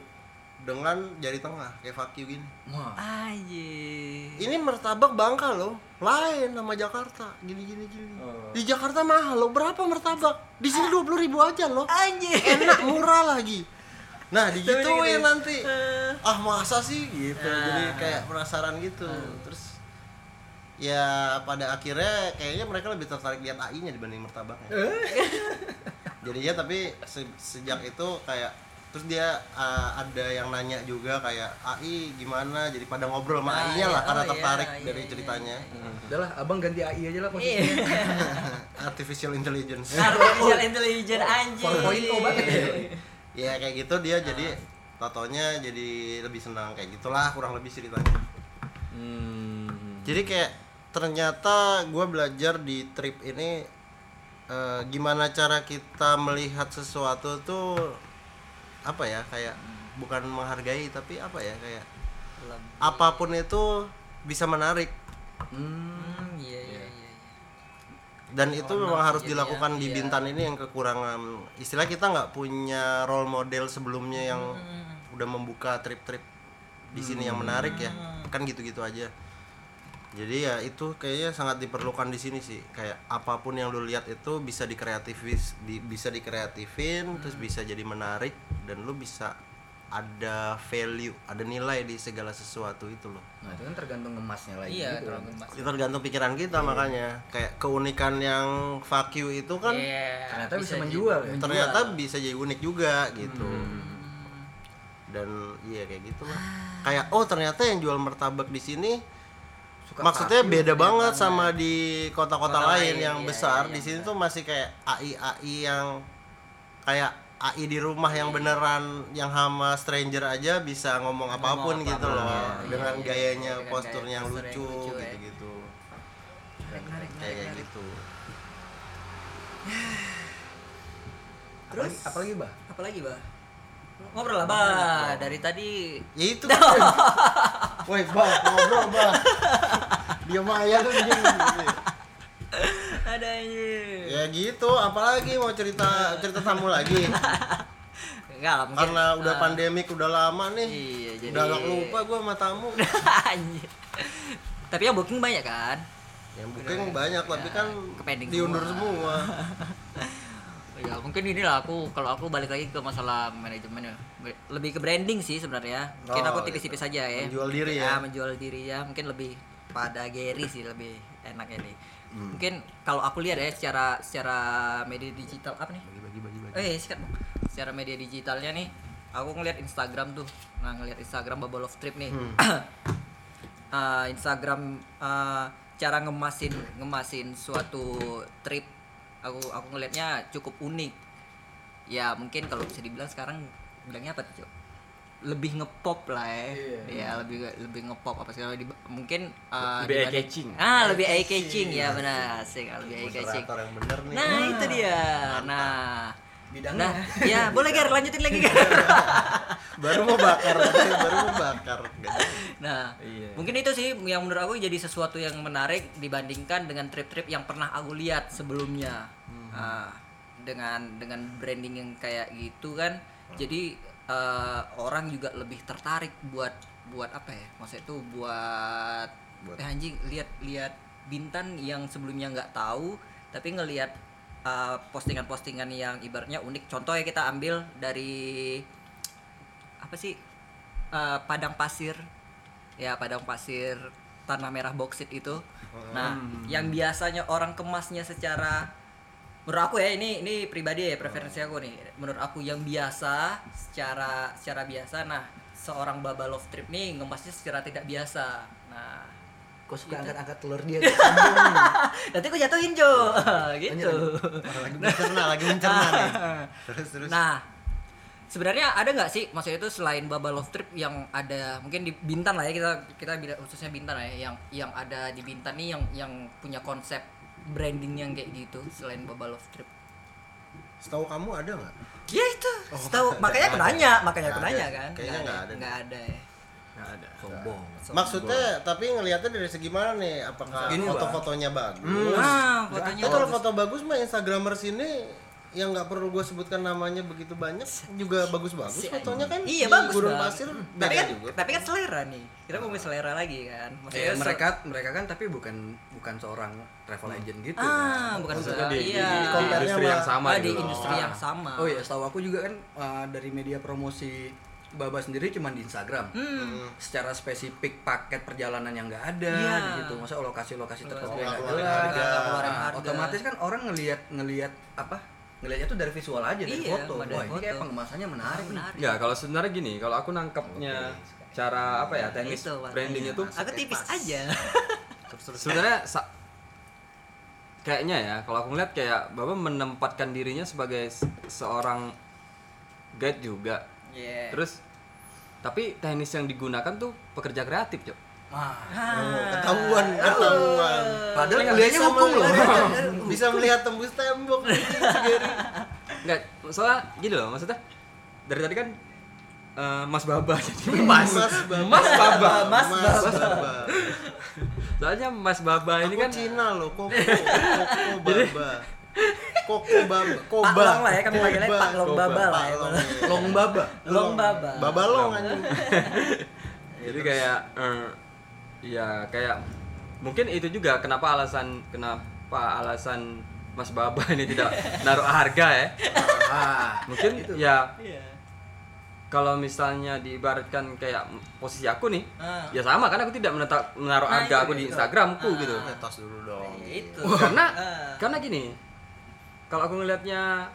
S3: dengan jari tengah kayak fuck you gini.
S2: Wah.
S1: Anjir.
S3: ini martabak Bangka loh lain sama Jakarta. Gini gini gini.
S4: Oh.
S3: di Jakarta mahal loh. Berapa martabak? Di sini dua puluh ribu aja loh.
S1: Anjir.
S3: enak murah lagi. Nah digituin
S1: gitu.
S3: nanti.
S1: Eh.
S3: ah masa sih? Gitu.
S1: Ah.
S3: jadi kayak penasaran gitu. Terus ya pada akhirnya kayaknya mereka lebih tertarik lihat AI-nya dibanding martabaknya. Jadinya tapi se- sejak itu kayak terus dia uh, ada yang nanya juga kayak AI gimana jadi pada ngobrol sama
S1: Ah,
S3: AI-nya lah
S1: iya.
S3: karena
S1: Oh, iya,
S3: tertarik
S1: iya,
S3: dari
S1: iya,
S3: ceritanya
S2: udahlah abang ganti AI aja lah
S1: Iya.
S2: posisinya
S3: artificial intelligence
S1: Artificial intelligence anjir.
S2: 4.0 banget ya.
S3: ya kayak gitu dia jadi totonya jadi lebih senang kayak gitulah kurang lebih ceritanya
S4: Hmm.
S3: jadi kayak ternyata gue belajar di trip ini eh, gimana cara kita melihat sesuatu tuh apa ya kayak bukan menghargai tapi apa ya kayak apa pun itu bisa menarik.
S1: Hmm, iya iya iya.
S3: dan itu memang harus
S1: jadi
S3: dilakukan
S1: yang-
S3: di
S1: iya.
S3: Bintan ini yang kekurangan istilah kita nggak punya role model sebelumnya yang
S1: Hmm.
S3: udah membuka trip-trip di sini yang menarik ya. Kan gitu-gitu aja jadi ya itu kayaknya sangat diperlukan di sini sih. Kayak apa pun yang lu lihat itu bisa dikreativis di, bisa dikreatifin terus bisa jadi menarik dan lu bisa ada value ada nilai di segala sesuatu itu loh.
S2: Nah, itu kan tergantung ngemasnya lagi
S1: iya
S2: gitu.
S1: terlalu emas
S3: itu tergantung pikiran kita makanya. Kayak keunikan yang fuck you itu kan
S1: Iya,
S2: Ternyata bisa
S1: jadi-
S2: menjual ya?
S3: ternyata bisa jadi unik juga gitu. Dan iya kayak gitu lah. Kayak oh ternyata yang jual martabak di sini
S2: Suka
S3: maksudnya beda banget sama di kota-kota
S1: Kota
S3: lain
S1: lain,
S3: yang
S1: iya,
S3: besar.
S1: iya,
S3: di
S1: yang
S3: sini
S1: besar.
S3: tuh masih kayak AI AI yang kayak AI di rumah yang beneran yang sama stranger aja bisa ngomong apa
S1: pun apa pun,
S3: gitu loh.
S1: iya,
S3: dengan
S1: iya,
S3: gayanya
S1: dengan
S3: postur
S1: gaya
S3: yang
S1: postur yang
S3: lucu
S1: ya.
S3: gitu-gitu. Kayak gitu.
S1: Terus?
S2: Apalagi, apalagi bah?
S1: apalagi bah ngobrol lah bah dari tadi.
S3: Ya itu. Kan woi bah ngobrol bah dia maya tuh
S1: ada ini.
S3: Ya gitu apalagi mau cerita cerita tamu lagi?
S1: Enggak lah mungkin
S3: karena udah
S1: ah,
S3: pandemik udah lama nih.
S1: Iya jadi
S3: udah gak lupa gue sama tamu.
S1: Anjir. tapi yang booking banyak kan?
S3: Yang booking banyak tapi kan
S1: Kepending
S3: diundur
S1: semua. ya mungkin inilah aku kalau aku balik lagi ke masalah manajemen ya. Lebih ke branding sih sebenarnya. Mungkin
S3: Oh,
S1: aku tipis-tipis aja ya.
S3: Menjual diri ya.
S1: menjual diri ya. Mungkin lebih pada Gary sih lebih enaknya nih
S3: Hmm.
S1: mungkin kalau aku lihat ya secara secara media digital apa nih?
S3: Bagi bagi bagi bagi.
S1: Eh sikat. Secara media digitalnya nih aku ngeliat Instagram tuh. Nah ngeliat Instagram Bubble of Trip nih.
S3: Hmm.
S1: Eh, Instagram eh, cara ngemasin ngemasin suatu trip aku aku ngelihatnya cukup unik. Ya mungkin kalau bisa dibilang sekarang bilangnya apa tuh Cok? lebih ngepop lah ya.
S2: Iya.
S1: ya lebih lebih ngepop apa sih kalau di- mungkin eh,
S4: Lebih
S1: dibanding-
S4: eye-catching.
S1: ah lebih eye catching ya benar. Sih lebih eye catching.
S3: bener nih.
S1: Nah itu dia. nah
S2: Bidangnya.
S1: nah ya boleh Gar lanjutin lagi Gar
S3: baru mau bakar baru mau bakar.
S1: Nah,
S4: Iya.
S1: mungkin itu sih yang menurut aku jadi sesuatu yang menarik dibandingkan dengan trip-trip yang pernah aku lihat sebelumnya. Nah, dengan dengan branding yang kayak gitu kan, jadi eh, orang juga lebih tertarik buat buat apa ya? Maksudnya itu buat,
S3: Buat-
S1: eh anjing lihat lihat Bintan yang sebelumnya nggak tahu tapi ngelihat eh, postingan-postingan yang ibaratnya unik. Contoh ya kita ambil dari apa sih? Eh, padang pasir. Ya padang pasir tanah merah boksit itu. Nah yang biasanya orang kemasnya secara menurut aku ya ini ini pribadi ya preferensi aku nih. Menurut aku yang biasa secara secara biasa. Nah seorang baba love trip nih ngemasnya secara tidak biasa. Nah
S2: Kok suka
S1: Gitu.
S2: angkat-angkat telur dia?
S1: nanti aku jatuhin Jo gitu
S3: Wah, lagi mencerna lagi mencerna nih terus terus
S1: Nah, sebenarnya ada nggak sih maksudnya itu selain Baba Love Trip yang ada mungkin di Bintan lah ya kita kita bila- khususnya Bintan lah ya yang yang ada di Bintan nih yang yang punya konsep branding yang kayak gitu selain Baba Love Trip.
S3: setahu kamu ada nggak
S1: Ya itu. Tahu makanya aku nanya, makanya aku nanya kan.
S3: Kayaknya nggak ada
S1: Nggak ada ya.
S3: Ada.
S2: Sombong.
S3: maksudnya tapi ngelihatnya dari segi mana nih? Apakah foto-fotonya bagus?
S1: Nah, fotonya
S3: Tapi kalau
S1: bagus.
S3: foto bagus mah Instagramer sini yang nggak perlu gue sebutkan namanya begitu banyak juga bagus-bagus fotonya kan?
S1: Iya
S3: di
S1: bagus
S3: gurun
S1: Bang.
S3: pasir
S1: tapi kan
S3: juga.
S1: tapi kan selera nih. Kita ngomongin selera lagi kan.
S2: Eh,
S1: Maksudnya se-
S2: mereka mereka kan tapi bukan bukan seorang travel agent gitu
S1: ah
S2: kan.
S1: bukan
S4: Maksudnya di, di,
S1: iya.
S4: di
S3: Compare-nya
S4: industri yang
S3: sama-
S1: Ah,
S4: gitu
S1: di
S4: loh.
S1: industri yang sama.
S2: Oh iya, setahu aku juga kan uh, dari media promosi Baba sendiri cuma di Instagram.
S1: Hmm.
S2: Secara spesifik paket perjalanan yang nggak ada
S1: Iya.
S2: di situ. Masa lokasi-lokasi tertentu yang nggak jelas. Nah,
S1: harga.
S2: Otomatis kan orang ngelihat ngelihat apa? Ngelihatnya tuh dari visual aja dari
S1: Iya,
S2: foto.
S1: dari
S2: Wah, ini kayak pengemasannya menarik. nih.
S1: menarik
S4: Ya kalau sebenarnya gini, kalau aku nangkepnya cara apa ya teknis
S1: Itu, Pak.
S4: branding itu
S1: aku tipis aja
S4: sebenarnya sa- kayaknya ya kalau aku ngeliat kayak bapak menempatkan dirinya sebagai se- seorang guide juga
S1: Iya.
S4: terus tapi teknis yang digunakan tuh pekerja kreatif cok.
S2: Wah,
S3: Oh, ketahuan ketahuan.
S2: Padahal ngelihatnya
S3: bisa
S2: hukum loh.
S3: bisa melihat tembus tembok
S4: nggak soalnya gini loh maksudnya dari tadi kan eh, Mas Baba jadi
S3: mas
S4: Mas
S3: Baba.
S4: Mas Baba.
S3: Mas baba.
S4: Soalnya Mas Baba ini
S3: Aku
S4: kan
S3: Cina loh koko koko baba baba koba
S1: Pak Long lah ya, kami panggilnya. Pak Long Baba lah ya.
S3: Long,
S2: Baba.
S1: Long Baba.
S3: baba long anjing
S4: jadi kayak eh, ya kayak mungkin itu juga kenapa alasan kenapa alasan Mas Baba ini tidak naruh harga ya
S2: Ah,
S4: mungkin ya
S1: Iya.
S4: kalau misalnya diibaratkan kayak posisi aku nih
S1: Ah.
S4: ya sama kan aku tidak menetap, menaruh
S1: Nah,
S4: harga aku di
S1: itu.
S4: Instagramku
S1: Ah.
S4: gitu
S3: Ya, tos dulu dong.
S1: Ya, itu
S4: karena
S1: Ah.
S4: karena gini kalau aku ngelihatnya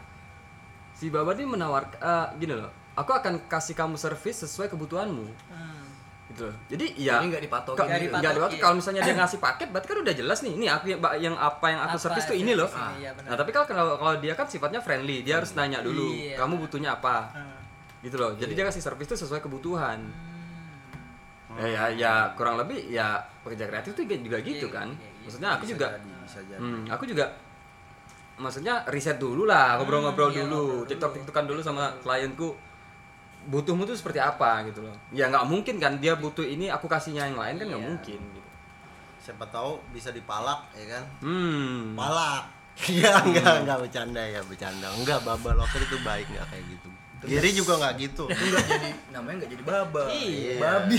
S4: si Baba ini menawar eh, gini loh aku akan kasih kamu servis sesuai kebutuhanmu
S1: Hmm.
S4: gitu loh jadi ya
S2: Jadi nggak dipatokin
S4: Kok-
S1: Nggak
S4: nggak
S1: dipatokin.
S4: dipatokin. kalau misalnya dia ngasih paket berarti kan udah jelas nih ini aku yang, yang apa yang aku servis tuh ini loh
S1: iya, benar.
S4: nah tapi kalau kalau dia kan sifatnya friendly dia harus nanya dulu
S1: Iya.
S4: kamu butuhnya apa
S1: Ah.
S4: gitu loh jadi dia kasih servis tuh sesuai kebutuhan
S1: Hmm.
S4: ya, ya ya kurang lebih ya pekerja kreatif tuh juga gitu
S1: Iya,
S4: kan
S1: iya, iya.
S4: maksudnya aku
S3: Bisa
S4: juga
S3: jadi, bisa jadi.
S4: hmm, aku juga maksudnya riset dulu lah ngobrol-ngobrol
S1: iya,
S4: dulu
S1: ngobrol
S4: tiktok
S1: dulu.
S4: tiktokan dulu sama klienku butuhmu tuh seperti apa gitu loh ya nggak mungkin kan dia butuh ini aku kasihnya yang lain kan nggak
S1: Iya.
S4: mungkin gitu
S3: Siapa tahu bisa dipalak ya kan?
S4: hmm
S3: Palak. Iya, enggak, enggak bercanda ya, bercanda. Enggak, Baba Locker itu baik enggak kayak gitu. Giri juga enggak gitu.
S2: itu nggak jadi namanya nggak jadi baba
S1: Iya.
S2: babi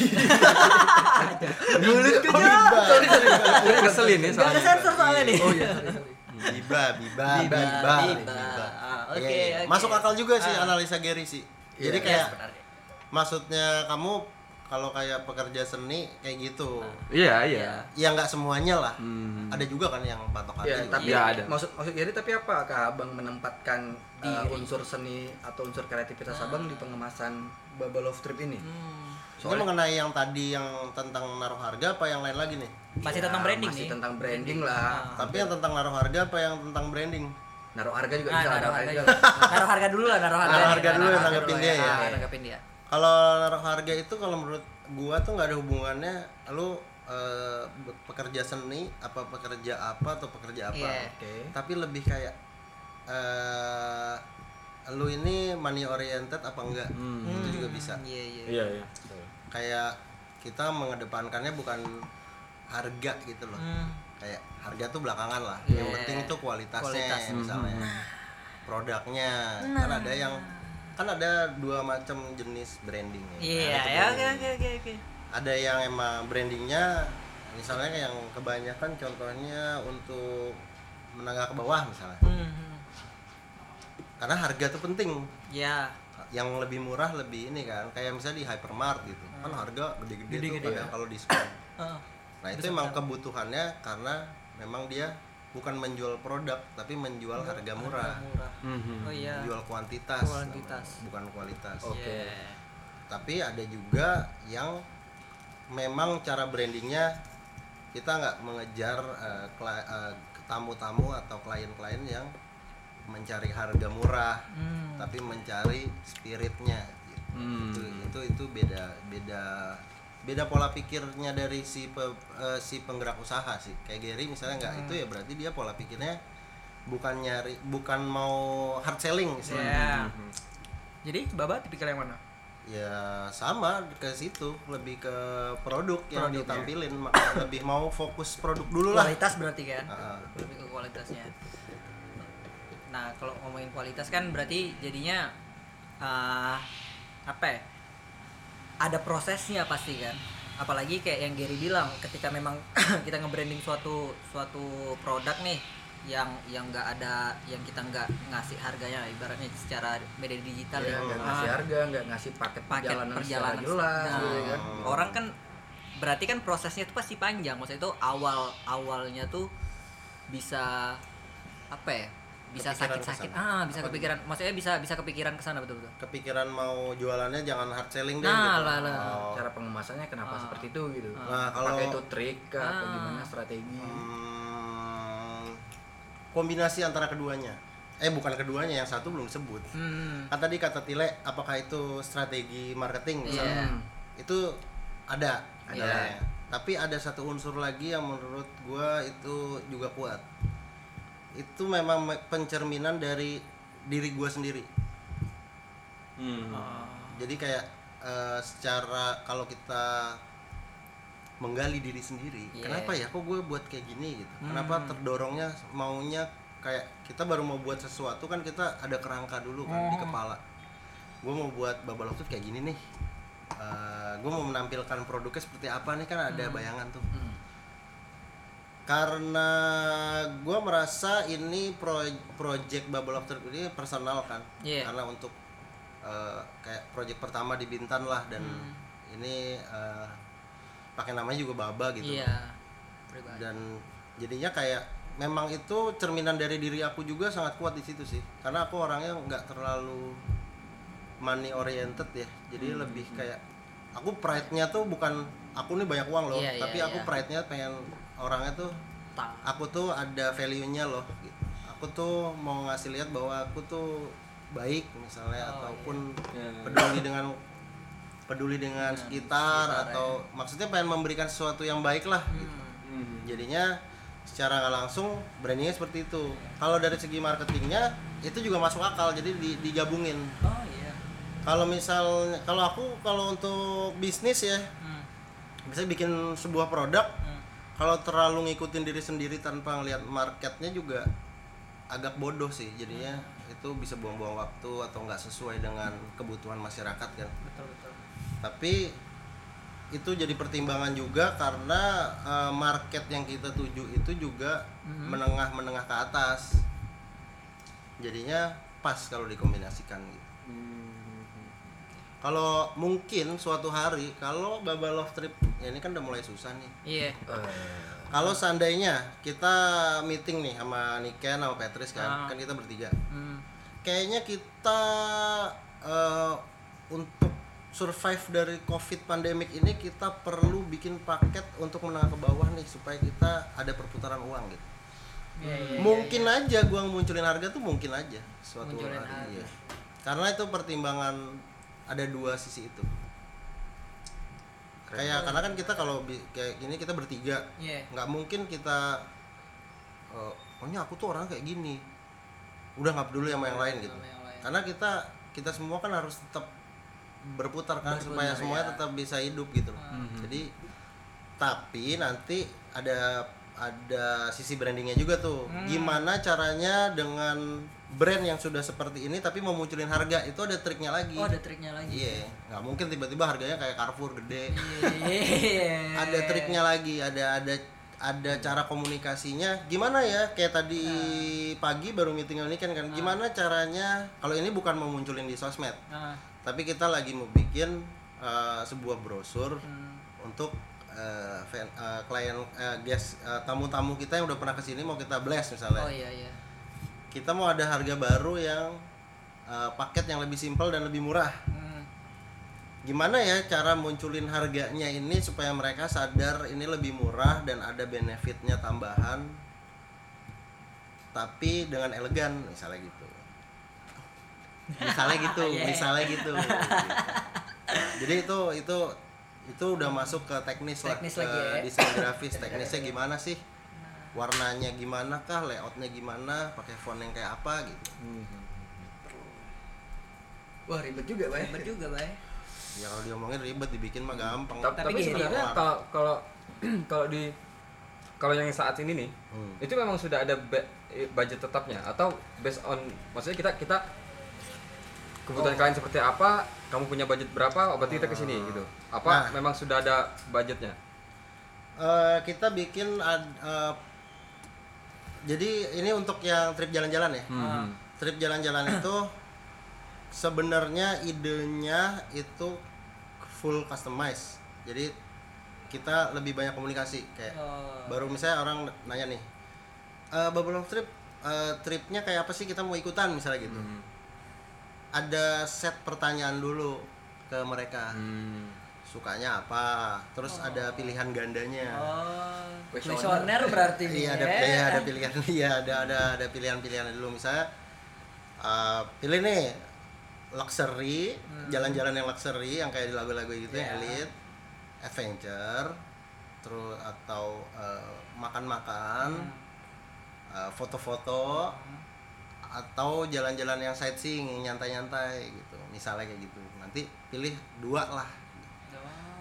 S3: Mulut ke
S2: sorry sorry
S4: Aku ngeselin ya
S1: ada
S4: soalnya
S1: sensor soalnya nih.
S2: oh iya sorry sorry
S3: Biba, Biba,
S1: Biba,
S3: Biba,
S1: Biba. Ah, oke,
S3: Iya, iya.
S1: oke.
S3: Masuk akal juga sih
S1: Ah.
S3: analisa Gary sih.
S2: Iya,
S3: Jadi kayak maksudnya kamu kalau kayak pekerja seni kayak gitu.
S4: iya iya
S3: Ya nggak semuanya lah.
S4: Hmm.
S3: Ada juga kan yang patok
S2: ya
S3: hati.
S2: tapi
S4: Iya, ada.
S2: maksud maksud jadi tapi apakah abang menempatkan uh, unsur seni atau unsur kreativitas abang di pengemasan baba love trip ini
S1: Hmm.
S3: Ini mengenai yang tadi yang tentang naruh harga apa yang lain lagi nih?
S1: Masih
S2: Ya,
S1: tentang branding
S2: masih
S1: nih.
S2: tentang branding lah
S1: Ah.
S3: Tapi yang tentang naruh harga apa yang tentang branding?
S2: naruh harga juga
S1: Ah,
S2: bisa
S1: naruh
S2: naruh
S1: harga.
S2: harga
S1: juga. Naruh harga dulu lah, naruh harga.
S3: Naruh harga dulu,
S1: Naruh
S3: nanggepin
S1: dulu
S3: dia ya.
S1: Nanggepin dia.
S3: Kalau naruh harga itu kalau menurut gua tuh nggak ada hubungannya lu eh, be- pekerja seni apa pekerja apa atau pekerja apa.
S1: Iya.
S2: oke
S3: Tapi lebih kayak eh lu ini money oriented apa enggak?
S4: Hmm.
S3: Itu juga bisa.
S1: Iya, iya.
S4: iya iya
S3: Kayak kita mengedepankannya bukan harga gitu loh.
S1: Hmm.
S3: Kayak harga tuh belakangan lah.
S1: Iya.
S3: Yang penting tuh kualitasnya
S1: Kualitas.
S3: misalnya. Produknya kan ada yang kan ada dua macam jenis branding ya.
S1: Iya, ya, oke, oke, oke, oke.
S3: ada yang emang brandingnya misalnya yang kebanyakan contohnya untuk menengah ke bawah misalnya
S1: Hmm, hmm.
S3: karena harga tuh penting
S1: Ya.
S3: yang lebih murah lebih ini kan kayak misalnya di hypermart gitu kan harga gede-gede tuh
S1: Gede-gede,
S3: kadang
S1: ya.
S3: kalau diskon
S1: Ah.
S3: nah itu emang kebutuhannya karena memang dia bukan menjual produk tapi menjual harga murah
S1: Murah.
S4: Mhm.
S1: Oh iya.
S3: menjual kuantitas
S1: Kuantitas.
S3: namanya, bukan kualitas
S2: Oke.
S1: Iya.
S3: tapi ada juga yang memang cara brandingnya kita nggak mengejar eh, kla- eh, tamu-tamu atau klien-klien yang mencari harga murah
S1: Hmm.
S3: tapi mencari spiritnya gitu.
S4: Hmm.
S3: itu itu itu beda beda beda pola pikirnya dari si pe- eh, si penggerak usaha sih kayak Gary misalnya nggak itu ya berarti dia pola pikirnya bukan nyari bukan mau hard selling sih
S1: Ya. Jadi Baba tipikal yang mana?
S3: ya sama ke situ lebih ke produk yang
S1: Produk, ya.
S3: ditampilin lebih mau fokus produk dulu lah
S1: Kualitas berarti kan?
S3: Ah.
S1: Lebih ke kualitasnya. Nah, kalau ngomongin kualitas kan berarti jadinya eh, apa ya? Ada prosesnya pasti kan. Apalagi kayak yang Gary bilang, ketika memang kita nge-branding suatu suatu produk nih yang yang nggak ada yang kita nggak ngasih harganya ibaratnya secara media digital
S2: ya
S1: ya,
S2: nggak
S1: Ah,
S2: ngasih harga nggak ngasih paket,
S1: paket
S2: perjalanan,
S1: perjalanan
S2: jelas
S1: Nah,
S2: gitu kan.
S1: orang kan berarti kan prosesnya itu pasti panjang. Maksudnya itu awal awalnya tuh bisa apa ya bisa sakit-sakit ah bisa kepikiran maksudnya bisa bisa kepikiran ke sana betul betul
S3: kepikiran mau jualannya jangan hard selling deh
S1: Nah,
S3: gitu.
S1: lah, lah.
S3: Oh.
S2: cara pengemasannya kenapa
S1: Ah.
S2: seperti itu gitu
S3: Nah, kalau-
S2: pakai itu trik kah atau
S1: Ah.
S2: gimana strategi
S3: Hmm, kombinasi antara keduanya eh bukan keduanya yang satu belum sebut
S1: hmm.
S3: kan tadi kata Tile apakah itu strategi marketing misalnya
S1: Iya.
S3: itu ada
S1: Ada.
S3: ada tapi ada satu unsur lagi yang menurut gua itu juga kuat itu memang me- pencerminan dari diri gua sendiri
S4: Hmm.
S3: jadi kayak eh, secara kalau kita menggali diri sendiri
S1: Iya.
S3: kenapa ya kok gue buat kayak gini gitu kenapa
S1: Hmm.
S3: terdorongnya maunya kayak kita baru mau buat sesuatu kan kita ada kerangka dulu kan
S1: Hmm.
S3: di kepala gue mau buat bubble kayak gini nih gue mau menampilkan produknya seperti apa nih kan ada
S1: Hmm.
S3: bayangan tuh
S2: Hmm.
S3: Karena gue merasa ini pro project Bubble of Truth ini personal kan
S1: Iya.
S3: karena untuk eh, kayak project pertama di Bintan lah dan
S1: Hmm.
S3: ini eh, pakai namanya juga Baba gitu.
S1: Pribadi.
S3: dan jadinya kayak memang itu cerminan dari diri aku juga sangat kuat di situ sih karena aku orangnya nggak terlalu money oriented ya jadi lebih kayak aku pride-nya tuh bukan aku nih banyak uang loh
S1: Iya, iya,
S3: tapi aku
S1: iya.
S3: pride-nya pengen orangnya tuh
S1: Tak.
S3: aku tuh ada value-nya loh gitu. aku tuh mau ngasih lihat bahwa aku tuh baik misalnya
S1: Oh,
S3: ataupun
S4: Iya.
S3: peduli dengan peduli dengan sekitar,
S1: sekitar,
S3: atau maksudnya pengen memberikan sesuatu yang baik lah gitu.
S1: Hmm.
S3: jadinya secara nggak langsung brandingnya seperti itu kalau dari segi marketingnya itu juga masuk akal jadi di- digabungin
S1: Oh iya.
S3: kalau misal kalau aku kalau untuk bisnis ya
S1: Hmm.
S3: bisa bikin sebuah produk
S1: Hmm.
S3: Kalau terlalu ngikutin diri sendiri tanpa ngelihat marketnya juga agak bodoh sih jadinya. Itu bisa buang-buang waktu atau nggak sesuai dengan kebutuhan masyarakat kan.
S1: Betul betul.
S3: tapi itu jadi pertimbangan juga karena eh, market yang kita tuju itu juga
S1: Mhm.
S3: menengah menengah ke atas. Jadinya pas kalau dikombinasikan gitu kalau mungkin suatu hari kalau Baba Love Trip ya ini kan udah mulai susah nih
S1: Iya.
S3: kalau seandainya kita meeting nih sama Niken sama Petris kan
S1: Ah.
S3: kan kita bertiga
S1: Hmm.
S3: kayaknya kita eh, untuk survive dari covid pandemic ini kita perlu bikin paket untuk menengah ke bawah nih supaya kita ada perputaran uang gitu
S1: Iya, iya,
S3: mungkin aja gua munculin harga tuh mungkin aja suatu
S1: Munculin
S3: hari
S1: harga.
S3: iya. karena itu pertimbangan ada dua sisi itu kayak karena kan kita kalau bi- kayak gini kita bertiga
S1: Iya.
S3: nggak mungkin kita eh, pokoknya aku tuh orang kayak gini udah nggak peduli sama yang lain gitu
S1: Sama yang lain.
S3: karena kita kita semua kan harus tetap berputar kan supaya
S1: Berputar,
S3: semuanya
S1: ya.
S3: tetap bisa hidup gitu loh.
S4: Mhm.
S3: jadi tapi nanti ada ada sisi brandingnya juga tuh
S1: Hmm.
S3: gimana caranya dengan brand yang sudah seperti ini tapi mau munculin harga itu ada triknya lagi
S1: Oh ada triknya lagi.
S3: iya nggak mungkin tiba-tiba harganya kayak Carrefour gede
S1: Iya.
S3: ada triknya lagi ada ada ada cara komunikasinya gimana ya kayak tadi pagi baru meeting ini kan kan gimana caranya kalau ini bukan mau munculin di sosmed
S1: Nah,
S3: tapi kita lagi mau bikin uh, sebuah brosur
S1: hmm.
S3: untuk uh, fan- uh, klien uh, guest uh, tamu-tamu kita yang udah pernah ke sini mau kita blast misalnya
S1: Oh iya iya.
S3: Kita mau ada harga baru yang uh, paket yang lebih simpel dan lebih murah
S1: Hmm.
S3: gimana ya cara munculin harganya ini supaya mereka sadar ini lebih murah dan ada benefitnya tambahan tapi dengan elegan misalnya gitu misalnya gitu
S1: Yeah.
S3: misalnya gitu, gitu. jadi itu itu itu udah masuk ke teknis,
S1: Teknis
S3: lah
S1: lagi
S3: ke
S1: ya.
S3: desain grafis teknisnya gimana sih warnanya gimana kah layoutnya gimana pakai font yang kayak apa gitu
S2: Wah ribet juga, Bay.
S1: Ribet juga, Bay.
S3: ya kalau diomongin ribet dibikin mah gampang
S4: Ta- tapi,
S1: Tapi
S4: sebenarnya kalau kalau kalau di kalau yang saat ini nih
S3: Hmm.
S4: itu memang sudah ada budget tetapnya atau based on maksudnya kita kita kebutuhan
S1: Oh.
S4: kalian seperti apa kamu punya budget berapa oh, berarti kita ke sini gitu apa
S3: Nah.
S4: memang sudah ada budgetnya
S3: Eh, kita bikin ad- eh, jadi ini untuk yang trip jalan-jalan ya
S4: Hmm.
S3: trip jalan-jalan itu sebenarnya idenya itu full customize jadi kita lebih banyak komunikasi kayak
S1: Oh.
S3: baru misalnya orang nanya nih e, bubble of trip eh, tripnya kayak apa sih kita mau ikutan misalnya gitu
S4: Hmm.
S3: ada set pertanyaan dulu ke mereka
S4: Hmm.
S3: Sukanya apa terus ada pilihan gandanya
S1: Oh,
S2: Kuesioner.
S1: berarti.
S3: Iya ada
S1: ya.
S3: iya, ada pilihan iya ada ada ada pilihan-pilihan dulu misalnya uh, pilih nih luxury jalan-jalan yang luxury yang kayak di lagu-lagu gitu
S1: Iya.
S3: elite adventure terus atau uh, makan-makan uh, foto-foto atau jalan-jalan yang sightseeing yang nyantai-nyantai gitu misalnya kayak gitu nanti pilih dua lah
S1: Oh.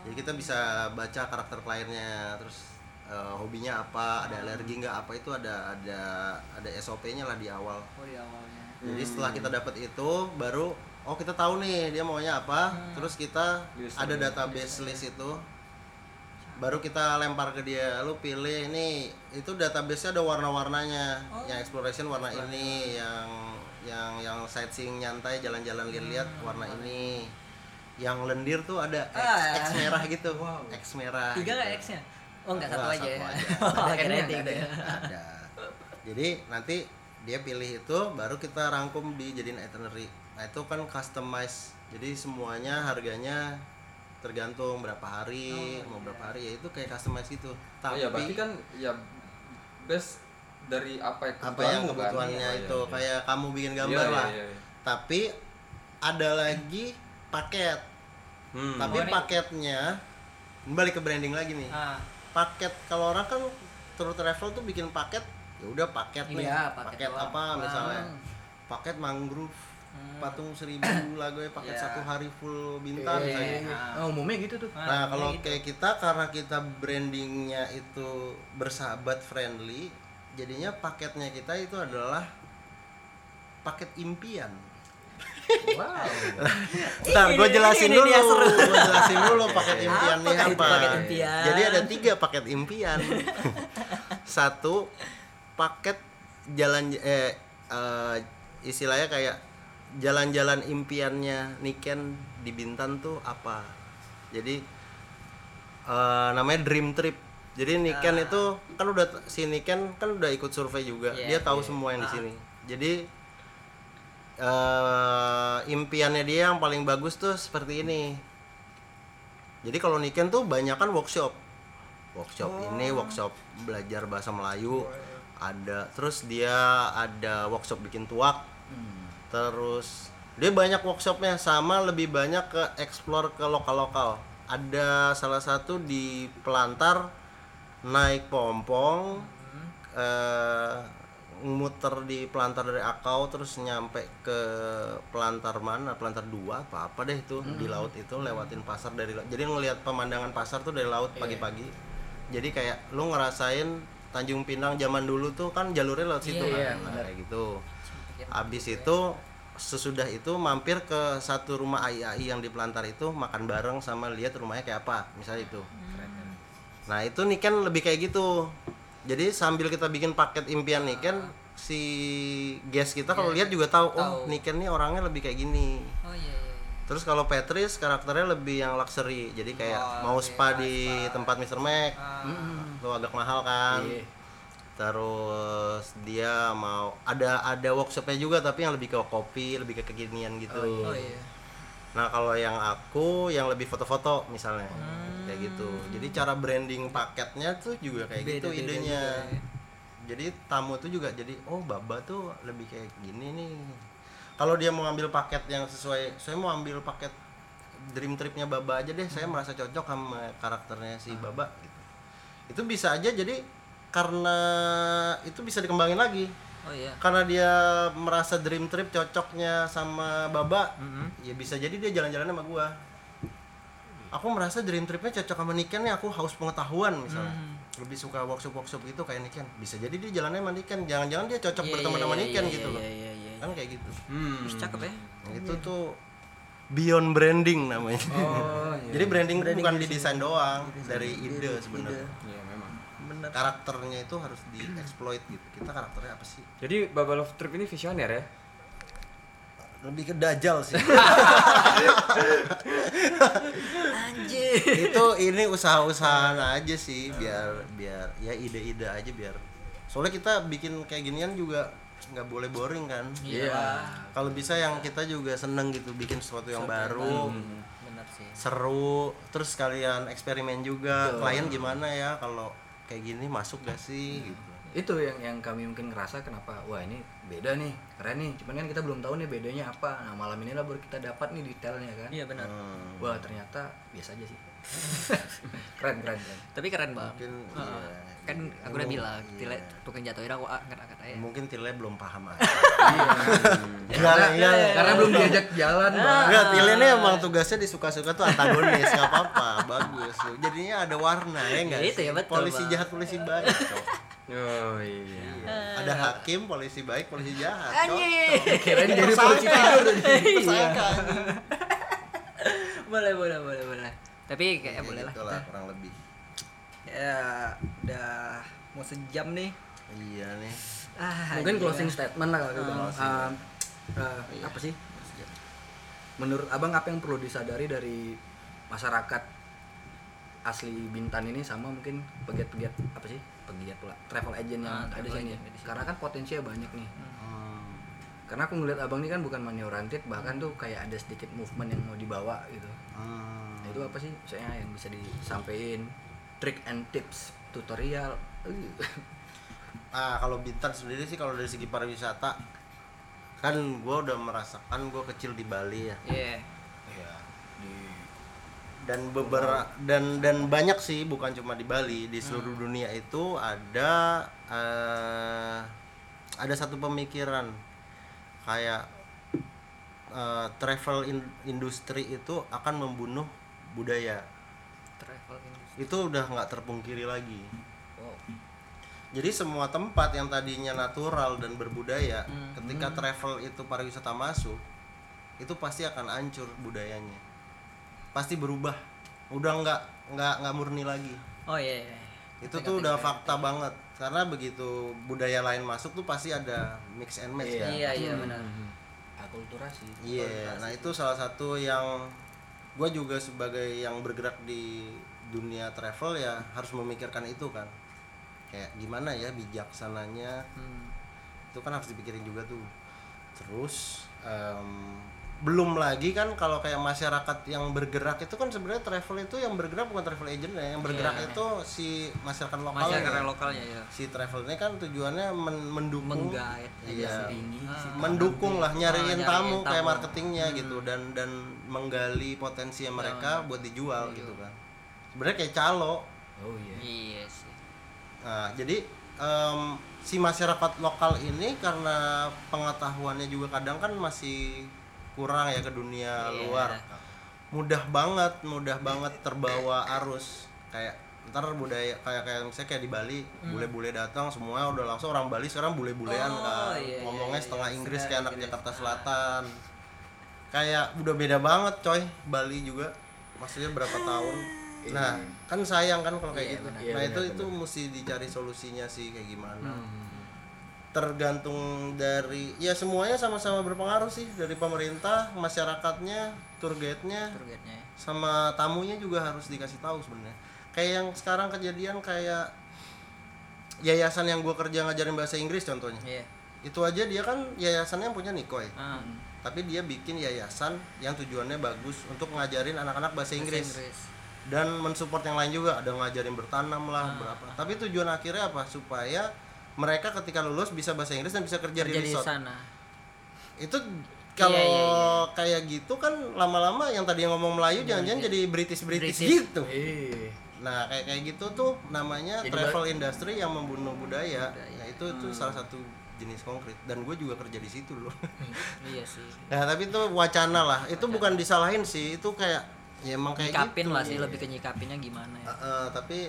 S3: Jadi kita bisa baca karakter kliennya terus eh, hobinya apa ada alergi nggak apa itu ada ada ada SOP-nya lah di awal.
S1: Oh di awalnya.
S3: jadi setelah kita dapat itu baru oh kita tahu nih dia maunya apa terus kita
S4: List
S3: ada database list itu. Baru kita lempar ke dia lu pilih ini. Itu database ada warna-warnanya. Yang exploration warna ini yang yang yang sightseeing nyantai jalan-jalan lihat-lihat warna ini yang lendir tuh ada X,
S1: Ah.
S3: X merah gitu X merah
S1: Tiga
S3: gitu.
S1: nggak X-nya? Oh nggak satu
S3: Nggak,
S1: aja ya.
S3: satu aja.
S1: Oh,
S2: Ada N-nya,
S1: tiga.
S2: ada ya?
S3: ada jadi nanti dia pilih itu baru kita rangkum dijadiin itinerary nah itu kan customize jadi semuanya harganya tergantung berapa hari mau berapa hari ya itu kayak customize gitu
S4: Oh
S3: tapi
S4: ya berarti kan ya best dari apa ya
S3: apa yang kebutuhannya
S4: Oh, iya,
S3: itu
S4: iya.
S3: kayak kamu bikin gambar
S4: Iya, iya,
S3: lah
S4: iya, iya.
S3: tapi ada lagi paket
S4: Hmm.
S3: tapi
S1: Oh,
S3: paketnya balik ke branding lagi nih
S1: Ah,
S3: paket kalau orang kan tour travel tuh bikin paket ya udah paket nih
S1: Iya, paket doang.
S3: apa misalnya
S1: Hmm.
S3: paket mangrove
S1: Hmm.
S3: patung seribu lagu paket
S1: Iya.
S3: satu hari full bintang
S2: Iya,
S3: misalnya.
S2: iya. Oh, umumnya gitu tuh.
S1: Ah,
S3: nah kalau
S1: gitu.
S3: kayak kita karena kita brandingnya itu bersahabat friendly jadinya paketnya kita itu adalah paket impian
S2: Wow.
S3: Ntar gue
S1: Ini-
S3: jelasin
S1: ini
S3: dulu,
S1: dia seru.
S3: gue jelasin dulu paket impian
S1: Apa
S3: nih apa.
S1: paket impian?
S3: Jadi ada tiga paket impian. Satu paket jalan eh, eh, istilahnya kayak jalan-jalan impiannya Niken di Bintan tuh apa? Jadi eh, namanya Dream Trip. Jadi Niken itu kan udah si Niken kan udah ikut survei juga.
S1: Iya,
S3: Dia tahu
S1: iya.
S3: semua yang di
S1: Ah.
S3: sini. Jadi eh impiannya dia yang paling bagus tuh seperti ini. Jadi kalau Niken tuh banyak kan workshop. Workshop ini workshop belajar bahasa Melayu ada. Terus dia ada workshop bikin tuak. Terus dia banyak workshopnya sama lebih banyak ke explore ke lokal-lokal. Ada salah satu di Pelantar naik pompong eh muter di Pelantar dari Akau terus nyampe ke Pelantar mana? Pelantar 2 apa apa deh itu di laut itu lewatin pasar dari. Jadi ngelihat pemandangan pasar tuh dari laut pagi-pagi. Jadi kayak lu ngerasain Tanjung Pinang zaman dulu tuh kan jalurnya lewat situ
S2: Iya,
S3: kan.
S2: iya,
S3: Nah, kayak gitu. Abis itu sesudah itu mampir ke satu rumah AI yang di Pelantar itu makan bareng sama lihat rumahnya kayak apa misalnya itu. Nah itu nih kan lebih kayak gitu. Jadi sambil kita bikin paket impian nih kan si guest kita kalau lihat juga tahu, oh. Niken nih orangnya lebih kayak gini.
S1: Oh iya iya.
S3: Terus kalau Petris karakternya lebih yang luxury. Jadi kayak
S1: Oh,
S3: mau
S1: oke,
S3: spa di
S1: spa.
S3: tempat Mr. Mac.
S1: Ah,
S3: Itu agak mahal kan.
S2: Iya.
S3: Terus dia mau ada ada workshopnya juga tapi yang lebih ke kopi, lebih ke kekinian gitu.
S1: Oh iya.
S3: Nah kalau yang aku yang lebih foto-foto misalnya
S1: Hmm.
S3: kayak gitu. Jadi cara branding paketnya tuh juga kayak gitu
S1: Beda-beda
S3: idenya.
S1: juga ya.
S3: Jadi tamu tuh juga jadi oh baba tuh lebih kayak gini nih. Kalau dia mau ambil paket yang sesuai, saya mau ambil paket dream tripnya baba aja deh. Saya merasa cocok sama karakternya si baba. Gitu. Itu bisa aja jadi karena itu bisa dikembangin lagi
S1: Oh iya.
S3: karena dia merasa dream trip cocoknya sama Baba
S1: Mhm.
S3: ya bisa jadi dia jalan-jalan sama gua aku merasa dream tripnya cocok sama Niken nih aku haus pengetahuan misalnya
S1: Mhm.
S3: lebih suka workshop workshop gitu kayak Niken bisa jadi dia jalannya sama Niken jangan-jangan dia cocok
S1: Iya,
S3: berteman
S1: iya,
S3: sama
S1: iya,
S3: Niken
S1: iya,
S3: gitu
S1: iya,
S3: loh
S1: Iya iya iya.
S3: kan kayak gitu
S4: Hmm.
S1: Terus cakep ya.
S3: Nah, itu tuh beyond branding namanya
S2: Oh, iya.
S3: jadi branding,
S1: Branding
S3: bukan
S1: di
S3: desain doang dari ide
S1: Ide.
S3: sebenarnya
S4: Iya
S1: Bener.
S3: karakternya itu harus dieksploit gitu. Kita karakternya apa sih?
S4: Jadi Bubble of Trip ini visioner ya?
S3: lebih ke dajal sih.
S1: Anjir.
S3: itu ini usaha-usahaan aja sih biar biar ya ide-ide aja biar. Soalnya kita bikin kayak ginian juga nggak boleh boring kan?
S1: Iya.
S3: kalau bisa yang kita juga seneng gitu bikin sesuatu yang baru.
S1: Bener sih.
S3: seru terus kalian eksperimen juga. Klien gimana ya kalau kayak gini masuk gak sih gitu
S2: itu yang yang kami mungkin ngerasa kenapa wah ini beda nih keren nih cuman kan kita belum tahu nih bedanya apa nah malam ini lah baru kita dapat nih detailnya kan
S1: Iya benar.
S3: Hmm,
S2: wah ternyata biasa aja sih keren keren keren
S1: Tapi keren bang.
S3: mungkin
S1: Heeh.
S3: iya.
S1: Kan aku udah bilang,
S3: iya.
S1: tile tukang jatuhin aku angkat-angkat aja.
S3: mungkin Tile belum paham aja
S2: Iya.
S3: Enggak, enggak.
S2: karena belum diajak jalan bang
S3: Enggak, Tile ini emang tugasnya disuka-suka tuh antagonis, nggak apa-apa, bagus. Jadinya ada warna ya enggak?
S1: Ya, itu ya, betul,
S3: Polisi
S1: Bang.
S3: jahat, polisi baik.
S4: Oh iya.
S3: Ada hakim, polisi baik, polisi jahat.
S1: Anjir.
S2: kirain jadi polisi tidur
S3: Tersangka.
S1: boleh boleh boleh boleh. Tapi kayak
S3: Ya,
S1: boleh lah. kita.
S3: kurang lebih.
S2: Ya, udah mau sejam nih.
S3: iya nih
S2: Ah,
S4: Mungkin
S2: gila.
S4: closing statement lah kalau gitu.
S3: Closing.
S2: Ah, ah, apa sih? Menurut Abang apa yang perlu disadari dari masyarakat asli Bintan ini sama mungkin pegiat-pegiat apa sih? Pegiat pula travel agent yang
S1: Ah,
S2: ada
S1: agent sini.
S2: Karena kan potensinya banyak nih.
S3: Hmm.
S2: Karena aku ngeliat Abang ini kan bukan money oriented, bahkan tuh kayak ada sedikit movement yang mau dibawa gitu.
S3: Hmm.
S2: Nah, itu apa sih misalnya yang bisa disampaikan trick and tips tutorial.
S3: Ah kalau Bintan sendiri sih kalau dari segi pariwisata kan gue udah merasakan gue kecil di Bali ya.
S1: Iya.
S2: ya di
S3: dan beberapa dan dan banyak sih bukan cuma di Bali di seluruh dunia itu ada eh, ada satu pemikiran. Kayak eh, travel in- industri itu akan membunuh budaya. Itu udah nggak terpungkiri lagi
S1: Wow.
S3: jadi semua tempat yang tadinya natural dan berbudaya
S1: Hmm.
S3: ketika travel itu pariwisata masuk itu pasti akan hancur budayanya pasti berubah udah nggak nggak nggak murni lagi
S1: Oh iya. iya.
S3: itu tuh udah fakta banget karena begitu budaya lain masuk tuh pasti ada mix and match kan
S1: Iya iya benar.
S2: akulturasi
S3: Iya, nah itu salah satu yang gue juga sebagai yang bergerak di dunia travel ya harus memikirkan itu kan. Kayak gimana ya bijaksananya?
S1: Hmm.
S3: itu kan harus dipikirin juga tuh. Terus em, belum lagi kan kalau kayak masyarakat yang bergerak itu kan sebenarnya travel itu yang bergerak bukan travel agent ya yang bergerak
S1: Iya.
S3: itu si masyarakat lokal
S1: Masyarakat lokalnya ya.
S3: si travel ini kan tujuannya men- mendukung.
S1: Menggait
S3: iya
S2: ini
S1: Ah.
S3: mendukung lah nyariin
S1: nyariin
S3: tamu, kayak
S1: tamu.
S3: marketingnya gitu dan dan menggali potensi mereka buat dijual gitu kan sebenarnya kayak calo.
S2: Oh iya.
S1: Iya sih.
S3: nah jadi em, si masyarakat lokal ini karena pengetahuannya juga kadang kan masih kurang ya ke dunia
S1: Iya.
S3: luar. Mudah banget mudah banget terbawa arus. Kayak ntar budaya kayak kayak misalnya kayak di Bali bule-bule datang semua udah langsung orang Bali sekarang bule-bulean
S1: Oh,
S3: kan.
S1: iya, iya,
S3: ngomongnya
S1: iya.
S3: setengah Inggris
S1: Setengah
S3: kayak anak
S1: Inggris.
S3: Jakarta Selatan. Kayak udah beda banget coy Bali juga. Maksudnya berapa tahun nah kan sayang kan kalau kayak gitu
S2: Iya,
S3: nah
S2: benar,
S3: itu itu mesti dicari solusinya sih kayak gimana
S1: Hmm.
S3: tergantung dari ya semuanya sama-sama berpengaruh sih dari pemerintah masyarakatnya tour guide-nya
S1: Tour guide-nya. ya.
S3: sama tamunya juga harus dikasih tahu sebenarnya kayak yang sekarang kejadian kayak yayasan yang gua kerja ngajarin bahasa Inggris contohnya
S1: Iya.
S3: itu aja dia kan yayasannya yang punya Nikoy
S1: Ah.
S3: tapi dia bikin yayasan yang tujuannya bagus untuk ngajarin anak-anak bahasa
S1: Bahasa
S3: Inggris,
S1: Inggris.
S3: Dan mensupport yang lain juga ada ngajarin bertanam lah
S1: Ah.
S3: berapa. Tapi tujuan akhirnya apa? Supaya mereka ketika lulus bisa bahasa Inggris dan bisa kerja,
S1: Kerja
S3: di
S1: di
S3: resort.
S1: sana.
S3: itu kalau
S1: Iya, iya,
S3: kayak gitu kan lama-lama yang tadi yang ngomong Melayu jangan-jangan jadi British British,
S1: British.
S3: gitu.
S2: Eh
S3: nah kayak kayak gitu tuh namanya
S2: Jadi
S3: travel industry yang membunuh budaya, Nah, itu itu salah satu jenis konkret. Dan gue juga kerja di situ loh.
S1: Iya sih.
S3: Nah, tapi itu wacana lah. Itu bukan disalahin sih, itu kayak ya emang kayak
S1: Nyikapin
S3: gitu.
S1: lah sih lebih ke nyikapinnya gimana ya.
S3: Eh, eh, tapi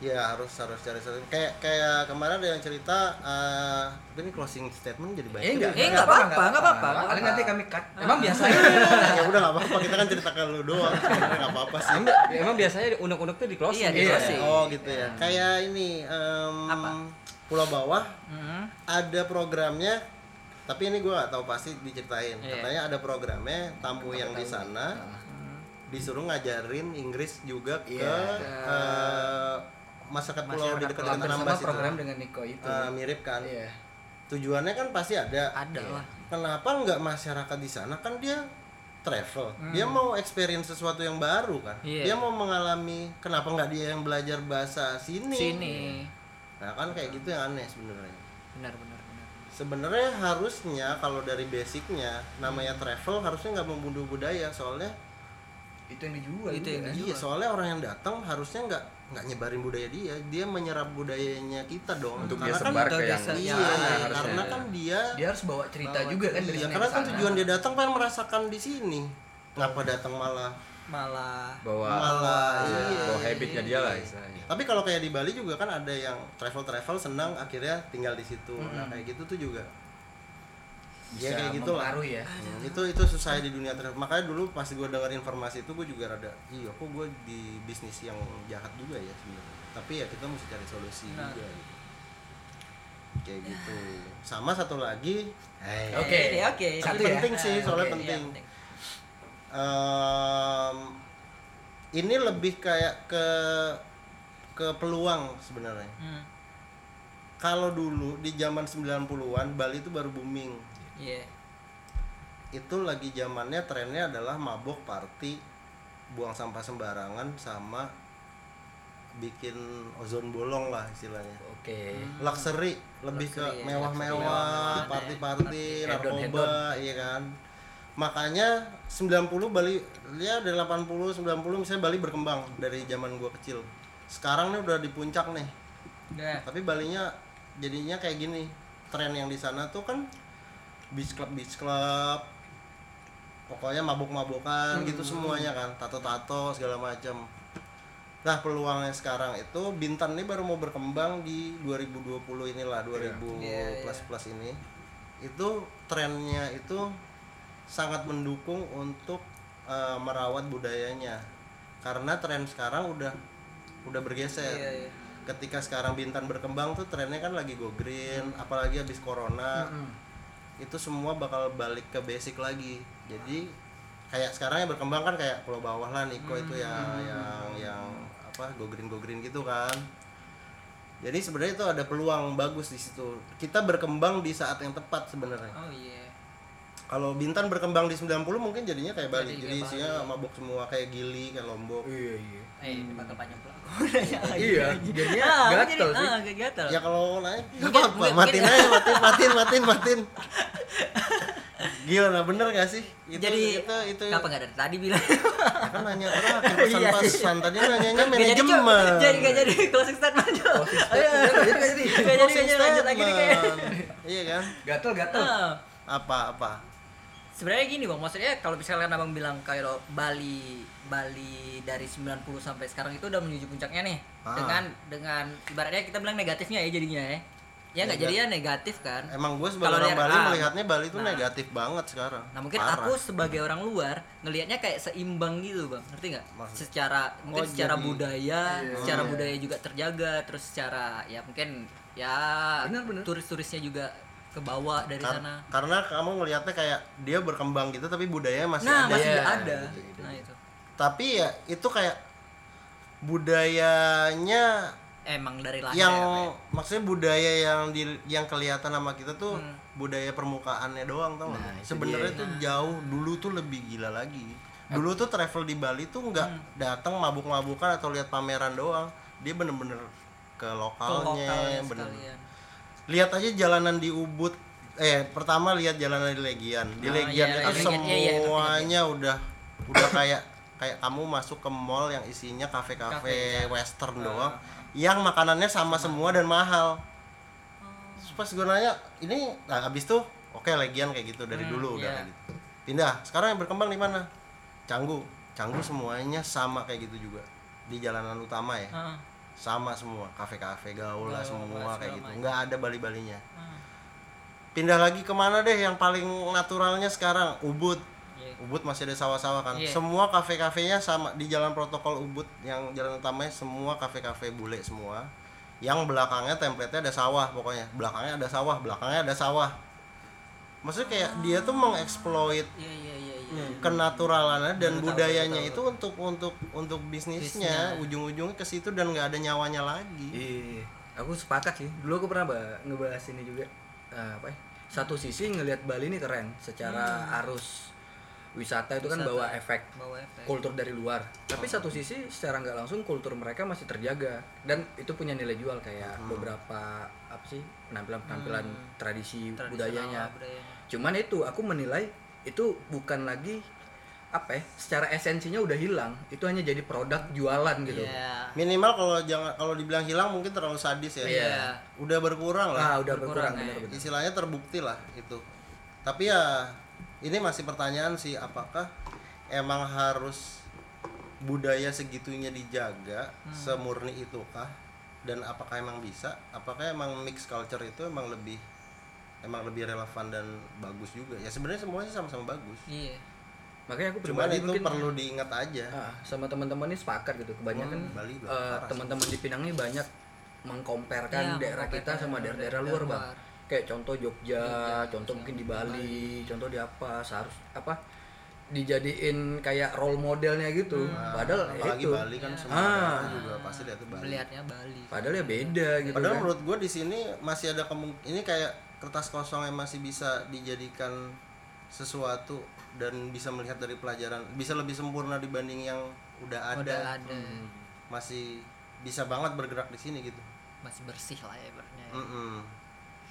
S3: ya harus harus cari solusi. Kayak kayak kemarin ada yang cerita eh tapi ini closing statement jadi baik.
S2: eh enggak
S1: Eh, nggak apa-apa, nggak apa-apa.
S2: Paling nanti kami cut emang biasa
S3: ya udah nggak apa-apa, kita kan cerita ke lu doang. Sebenarnya nggak apa-apa sih.
S4: Emang, emang biasanya unek-unek tuh di closing.
S1: Iya, di
S4: gitu.
S1: closing.
S3: Oh gitu ya. Kayak ini em,
S1: Apa?
S3: Pulau Bawah
S1: Hmm.
S3: ada programnya tapi ini gue nggak tahu pasti diceritain
S1: Iya.
S3: katanya ada programnya tamu yang di sana disuruh ngajarin Inggris juga ke
S2: Iya.
S3: eh, masyarakat pulau di dekat Anambas itu
S2: program dengan Niko itu
S3: Eh, mirip kan
S2: iya
S3: tujuannya kan pasti ada
S1: Ada lah.
S3: kenapa nggak masyarakat di sana kan dia travel
S1: Hmm.
S3: dia mau experience sesuatu yang baru kan
S1: Iya.
S3: dia mau mengalami kenapa nggak dia yang belajar bahasa sini
S1: Sini.
S3: nah kan kayak gitu yang aneh sebenarnya
S1: Benar benar benar.
S3: sebenarnya harusnya kalau dari basicnya namanya travel harusnya nggak membunuh budaya soalnya
S2: itu yang dijual
S1: Itu
S2: juga.
S1: yang
S2: kan?
S3: iya soalnya orang yang datang harusnya nggak nggak nyebarin budaya dia. Dia menyerap budayanya kita dong.
S4: Untuk
S3: karena
S4: dia
S3: kan
S4: sebar ke
S1: Untuk
S4: yang
S1: dia
S3: iya
S4: harusnya.
S3: karena kan dia
S2: dia harus bawa cerita
S1: Bawa
S2: juga kan dari
S3: iya karena
S2: ke
S3: kan
S2: sana.
S3: tujuan dia datang pengen merasakan di sini. Ngapa datang malah?
S1: Malah
S4: Bawa
S3: malah iya
S4: bawa habitnya dia lah istilahnya.
S3: tapi kalau kayak di Bali juga kan ada yang travel travel senang akhirnya tinggal di situ. Nah kayak gitu tuh juga
S2: bisa
S3: kayak gitu lah.
S2: ya
S3: Hmm, itu itu susah di dunia thrift makanya dulu pas gue dengar informasi itu gue juga rada iya kok gue di bisnis yang jahat juga ya sebenarnya tapi ya kita mesti cari solusi
S1: Nah.
S3: juga gitu. kayak gitu sama satu lagi eh,
S2: Oke.
S1: Eh, oke
S3: Tapi
S2: Satu ya?
S3: penting sih
S1: Ah,
S3: soalnya
S1: oke, iya,
S3: penting Em, ini lebih kayak ke ke peluang sebenarnya
S1: Hmm,
S3: kalau dulu di zaman 90-an Bali itu baru booming
S1: iya.
S3: Itu lagi zamannya trennya adalah mabok party buang sampah sembarangan sama bikin ozon bolong lah istilahnya.
S2: Oke.
S3: Luxury lebih ke
S1: Luxury, ya,
S3: mewah-mewah
S1: luxury,
S3: party-party narkoba iya kan. Makanya 90 Bali ya dari 80 90 misalnya Bali berkembang dari zaman gua kecil. Sekarang nih udah di puncak nih.
S1: Udah.
S3: Tapi Balinya jadinya kayak gini tren yang di sana tuh kan beach club beach club. Pokoknya mabuk-mabukan gitu semuanya kan tato-tato segala macam nah peluangnya sekarang itu Bintan ini baru mau berkembang di 2020 inilah 2000
S1: Iya, iya.
S3: plus plus ini. Itu trennya itu sangat mendukung untuk eh, merawat budayanya. Karena tren sekarang udah udah bergeser.
S1: Iya, iya.
S3: ketika sekarang Bintan berkembang tuh trennya kan lagi go green apalagi habis corona itu semua bakal balik ke basic lagi. Jadi kayak sekarang yang berkembang kan kayak pulau bawah lah Niko itu ya yang yang apa go green go green gitu kan. Jadi sebenarnya itu ada peluang bagus di situ. Kita berkembang di saat yang tepat sebenarnya.
S1: Oh iya.
S3: Kalau Bintan berkembang di 90 mungkin jadinya kayak Bali
S1: Jadi
S3: jadi isinya mabok semua kayak Gili kayak Lombok.
S2: Iya iya
S1: eh ini bakal panjang pula.
S2: Iya, jadinya
S1: Ah,
S2: gatel
S1: jadi-
S2: sih.
S1: ah, gatel.
S3: Ya kalau naik nggak
S1: Mungkin-
S3: apa-apa matiin aja matiin matiin matiin matiin. Gila bener gak sih? Itu
S1: jadi
S3: itu itu.
S1: kenapa nggak dari tadi bilang?
S3: Ya kan nanya terakhir pesan
S1: Iya,
S3: pesan. Tadi nanyanya manajemen.
S1: Jadi nggak jadi. Closing statement Cok.
S2: Closing
S1: Ayo,
S2: statement, nggak jadi, nggak jadi.
S1: lanjut lagi nih kayak.
S3: iya kan?
S2: Gatel gatel.
S1: Ah.
S3: apa apa
S1: sebenarnya gini bang maksudnya kalau misalnya abang bilang kalau Bali Bali dari 90 sampai sekarang itu udah menuju puncaknya nih
S3: Ah.
S1: dengan dengan ibaratnya kita bilang negatifnya ya jadinya ya ya nggak jadi ya negatif kan
S3: emang gue sebagai
S1: Kalau
S3: orang Bali
S1: ah.
S3: melihatnya Bali itu
S1: Nah.
S3: negatif banget sekarang
S1: Nah mungkin
S3: Parah.
S1: aku sebagai orang luar ngelihatnya kayak seimbang gitu bang, ngerti nggak? Secara mungkin
S3: Oh,
S1: secara
S3: jadi-
S1: budaya,
S2: Iya.
S1: secara
S3: Iya.
S1: budaya juga terjaga, terus secara ya mungkin ya turis-turisnya juga ke bawah dari
S3: Kar-
S1: sana.
S3: karena kamu ngelihatnya kayak dia berkembang gitu tapi budayanya masih
S1: Nah
S3: ada
S1: masih
S2: Iya,
S1: ada.
S2: gitu, gitu,
S1: Nah itu
S3: tapi ya itu kayak budayanya
S1: emang dari lahir.
S3: yang
S1: ya, ya.
S3: maksudnya budaya yang di yang kelihatan sama kita tuh
S1: Hmm.
S3: budaya permukaannya doang tau?
S2: Nah, itu
S3: sebenarnya tuh jauh dulu tuh lebih gila lagi dulu tuh travel di Bali tuh nggak
S1: Hmm.
S3: datang mabuk-mabukan atau lihat pameran doang dia bener-bener ke
S1: Ke
S3: lokalnya,
S1: lokalnya
S3: bener
S1: sekalian.
S3: Lihat aja jalanan di Ubud. Eh pertama lihat jalanan di Legian. Di
S1: Ah,
S3: Legian
S1: iya,
S3: itu.
S1: Iya, iya, itu
S3: semuanya udah udah kayak kayak kamu masuk ke mall yang isinya kafe-kafe
S1: Kafe, ya.
S3: western
S1: Ah.
S3: doang yang makanannya sama semua dan mahal. Terus pas gue nanya ini nah habis tuh oke Legian kayak gitu dari
S1: Hmm,
S3: dulu udah
S1: iya.
S3: kayak gitu. Pindah sekarang yang berkembang di mana? Canggu. Canggu semuanya sama kayak gitu juga di jalanan utama ya.
S1: Ah,
S3: sama semua kafe-kafe gaul lah semua kayak gitu. nggak ada bali-balinya.
S1: Ah.
S3: pindah lagi ke mana deh yang paling naturalnya sekarang? Ubud.
S1: Iya.
S3: Ubud masih ada sawah-sawah kan?
S1: Iya.
S3: semua kafe-kafenya sama di jalan protokol Ubud yang jalan utamanya semua kafe-kafe bule semua. Yang belakangnya template-nya ada sawah pokoknya. Belakangnya ada sawah belakangnya ada sawah. Maksudnya kayak dia tuh mengeksploit
S1: Iya iya iya iya.
S3: kenaturalannya dan
S1: Betul,
S3: budayanya
S1: betul,
S3: itu untuk untuk untuk bisnisnya ujung-ujungnya ke situ dan nggak ada nyawanya lagi
S2: Iya, aku sepakat sih. Dulu aku pernah ba- ngebahas ini juga. Eh, apa ya? Satu sisi ngelihat Bali ini keren secara arus wisata itu kan
S1: Wisata.
S2: bawa efek
S1: Bawa efek.
S2: kultur dari luar. Tapi satu sisi secara nggak langsung kultur mereka masih terjaga dan itu punya nilai jual kayak beberapa apa sih penampilan-penampilan tradisi,
S1: Tradisional
S2: budayanya.
S1: lah, budayanya.
S2: Cuman itu aku menilai itu bukan lagi apa ya? Secara esensinya udah hilang. Itu hanya jadi produk jualan gitu.
S1: Iya.
S3: minimal kalau jangan kalau dibilang hilang mungkin terlalu sadis ya
S1: Iya.
S3: udah berkurang lah
S2: Ah, udah
S1: Berkurang,
S2: berkurang,
S1: ya.
S2: bener-bener.
S3: istilahnya terbukti lah itu tapi ya ini masih pertanyaan sih apakah emang harus budaya segitunya dijaga
S1: Hmm.
S3: semurni itukah dan apakah emang bisa apakah emang mix culture itu emang lebih emang lebih relevan dan bagus juga. Ya sebenarnya semuanya sama-sama bagus.
S1: Iya.
S2: Makanya aku
S3: cuman itu
S2: mungkin
S3: perlu diingat aja.
S2: Ah, sama teman-teman ini sepakat gitu. Kebanyakan
S3: Hmm, sih.
S2: teman-teman di Pinang ini banyak mengkomparkan
S1: Iya,
S2: daerah kita sama daerah-daerah
S1: daerah
S2: luar bang. kayak contoh Jogja,
S1: Jogja,
S2: contoh mungkin di
S1: Bali.
S2: Bali, contoh di apa seharus apa dijadiin kayak role modelnya gitu.
S1: Hmm.
S2: padahal ya
S3: apalagi
S2: itu.
S3: Bali kan semua
S2: Ah.
S3: juga pasti lihat Bali.
S1: Melihatnya Bali.
S2: Padahal ya beda gitu
S3: Padahal
S2: kan.
S3: menurut gue di sini masih ada kemungkinan ini kayak kertas kosong yang masih bisa dijadikan sesuatu dan bisa melihat dari pelajaran bisa lebih sempurna dibanding yang udah ada,
S1: udah ada
S3: Hmm. masih bisa banget bergerak di sini gitu
S1: masih bersih lah ya ibaratnya ya.
S3: Mm-mm.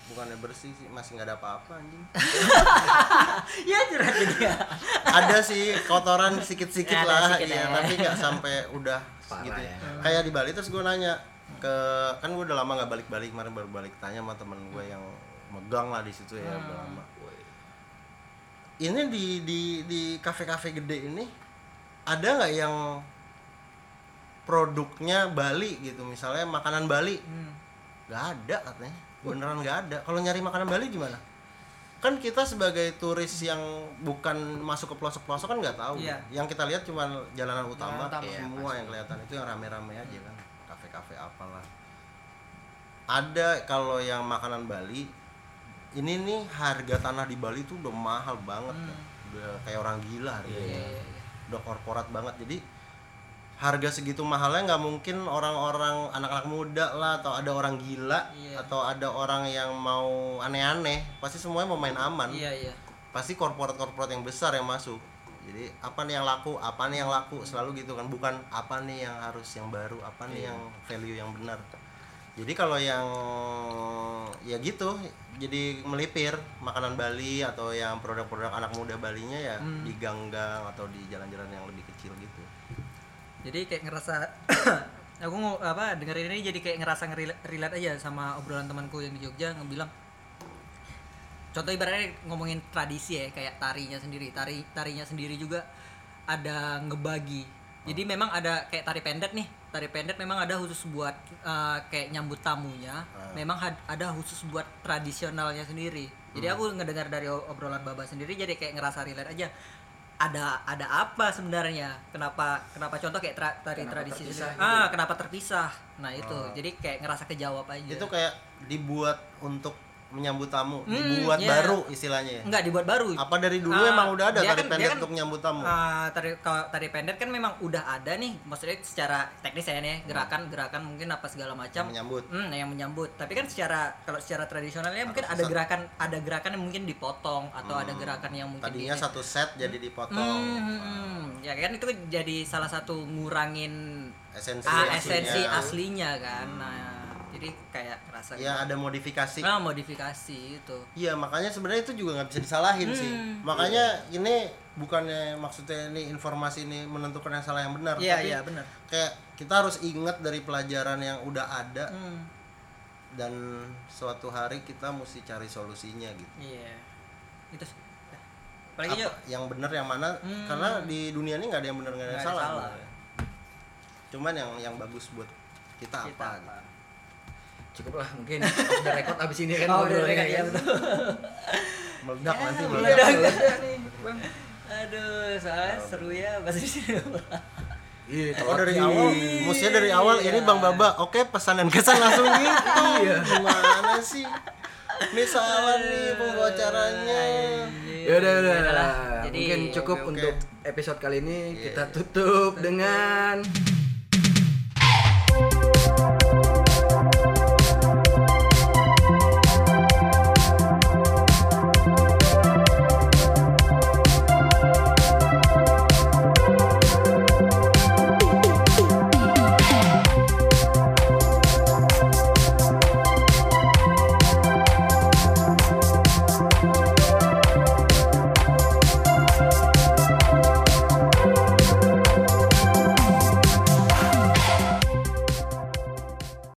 S3: bukannya bersih sih masih nggak ada apa-apa anjing
S1: ya curhat jadi ya
S3: ada sih kotoran sedikit-sedikit
S1: Ada
S3: lah
S1: sedikit
S3: iya
S1: ya.
S3: tapi nggak sampai udah
S2: Parah
S3: gitu
S2: ya.
S3: kayak di Bali terus gue nanya ke kan gue udah lama nggak balik-balik kemarin baru balik tanya sama temen gue yang megang lah di situ ya udah lama. Ini di di di kafe-kafe gede ini ada nggak yang produknya Bali gitu? Misalnya makanan Bali.
S1: Hmm.
S3: nggak ada katanya. Beneran nggak ada. Kalau nyari makanan Bali gimana? Kan kita sebagai turis yang bukan masuk ke pelosok-pelosok kan nggak tahu.
S1: Iya.
S3: yang kita lihat cuma jalanan utama,
S1: utama.
S3: Iya, semua yang kelihatan. Itu yang rame-rame aja kan. Kafe-kafe apalah. Ada kalau yang makanan Bali ini nih harga tanah di Bali tuh udah mahal banget kan. udah kayak orang gila harganya. Udah korporat banget. Jadi harga segitu mahalnya nggak mungkin orang-orang anak-anak muda lah atau ada orang gila
S1: Iya.
S3: atau ada orang yang mau aneh-aneh. Pasti semuanya mau main aman.
S1: Iya iya.
S3: Pasti korporat-korporat yang besar yang masuk. Jadi apa nih yang laku apa nih yang laku? Selalu gitu kan. Bukan apa nih yang harus yang baru apa nih yang value yang benar jadi kalau yang ya gitu jadi melipir makanan Bali atau yang produk-produk anak muda Balinya ya di gang-gang atau di jalan-jalan yang lebih kecil gitu.
S1: Jadi kayak ngerasa aku mau apa dengerin ini jadi kayak ngerasa relate aja sama obrolan temanku yang di Jogja ngebilang contoh ibaratnya ngomongin tradisi ya kayak tarinya sendiri. Tari tarinya sendiri juga ada ngebagi jadi memang ada kayak tari pendet nih. Tari pendet memang ada khusus buat eh, kayak nyambut tamunya. Memang had- ada khusus buat tradisionalnya sendiri. Jadi aku ngedengar dari obrolan baba sendiri jadi kayak ngerasa relate aja. Ada ada apa sebenarnya? Kenapa kenapa contoh kayak tra- tari
S2: Kenapa
S1: tradisi
S2: terpisah
S1: sendiri. ah kenapa terpisah? Nah itu. Jadi kayak ngerasa kejawab aja.
S3: Itu kayak dibuat untuk menyambut tamu.
S1: Hmm,
S3: dibuat
S1: iya.
S3: baru istilahnya ya?
S1: Enggak dibuat baru.
S3: Apa dari dulu
S1: Ah,
S3: emang udah ada tari
S1: kan-
S3: pendek
S1: kan,
S3: untuk menyambut tamu?
S1: ah, tari kalau tari pendek kan memang udah ada nih. Maksudnya secara teknis ya nih gerakan gerakan mungkin apa segala macam.
S3: Menyambut.
S1: Hmm, yang menyambut. Tapi kan secara kalau secara tradisionalnya mungkin ada gerakan ada gerakan yang mungkin dipotong atau ada gerakan yang mungkin
S3: tadinya
S1: di-
S3: satu set jadi dipotong.
S1: Hmm, hmm, hmm. Ya kan itu jadi salah satu ngurangin
S3: esensi
S1: ah,
S3: aslinya.
S1: esensi aslinya kan. Nah, jadi kayak rasa
S3: ya ada modifikasi
S1: nah, modifikasi itu.
S3: Iya makanya sebenarnya itu juga nggak bisa disalahin sih.
S1: Hmm.
S3: Makanya ini bukannya maksudnya ini informasi ini menentukan yang salah yang benar.
S1: Iya,
S3: tapi
S1: iya benar.
S3: Kayak kita harus ingat dari pelajaran yang udah ada
S1: Hmm.
S3: dan suatu hari kita mesti cari solusinya gitu.
S1: Iya. Itu sih. Apalagi
S3: Apa, yang benar yang mana?
S1: Hmm.
S3: Karena di dunia ini nggak ada yang benar nggak ada yang salah.
S1: salah.
S3: sebenarnya. Cuman yang yang bagus buat kita,
S1: kita
S3: apa?
S1: apa?
S3: gitu.
S2: Cukup lah mungkin sudah rekod abis ini kan
S1: Oh, udah
S2: ngobrolnya
S1: iya,
S2: kan.
S1: betul.
S3: Meledak nanti
S1: Ya,
S3: meledak.
S1: meledak. Aduh, soalnya seru ya di sini.
S2: Iya,
S3: Oh dari awal,
S2: nih.
S3: mestinya dari awal ini Bang Baba, oke pesan dan kesan langsung gitu.
S2: Iya.
S3: Gimana sih? Ini salah nih pembawa caranya.
S2: Ya udah udah.
S1: Jadi,
S2: Mungkin cukup
S3: oke, oke.
S2: untuk episode kali ini
S3: Iya,
S2: kita
S3: iya.
S2: tutup dengan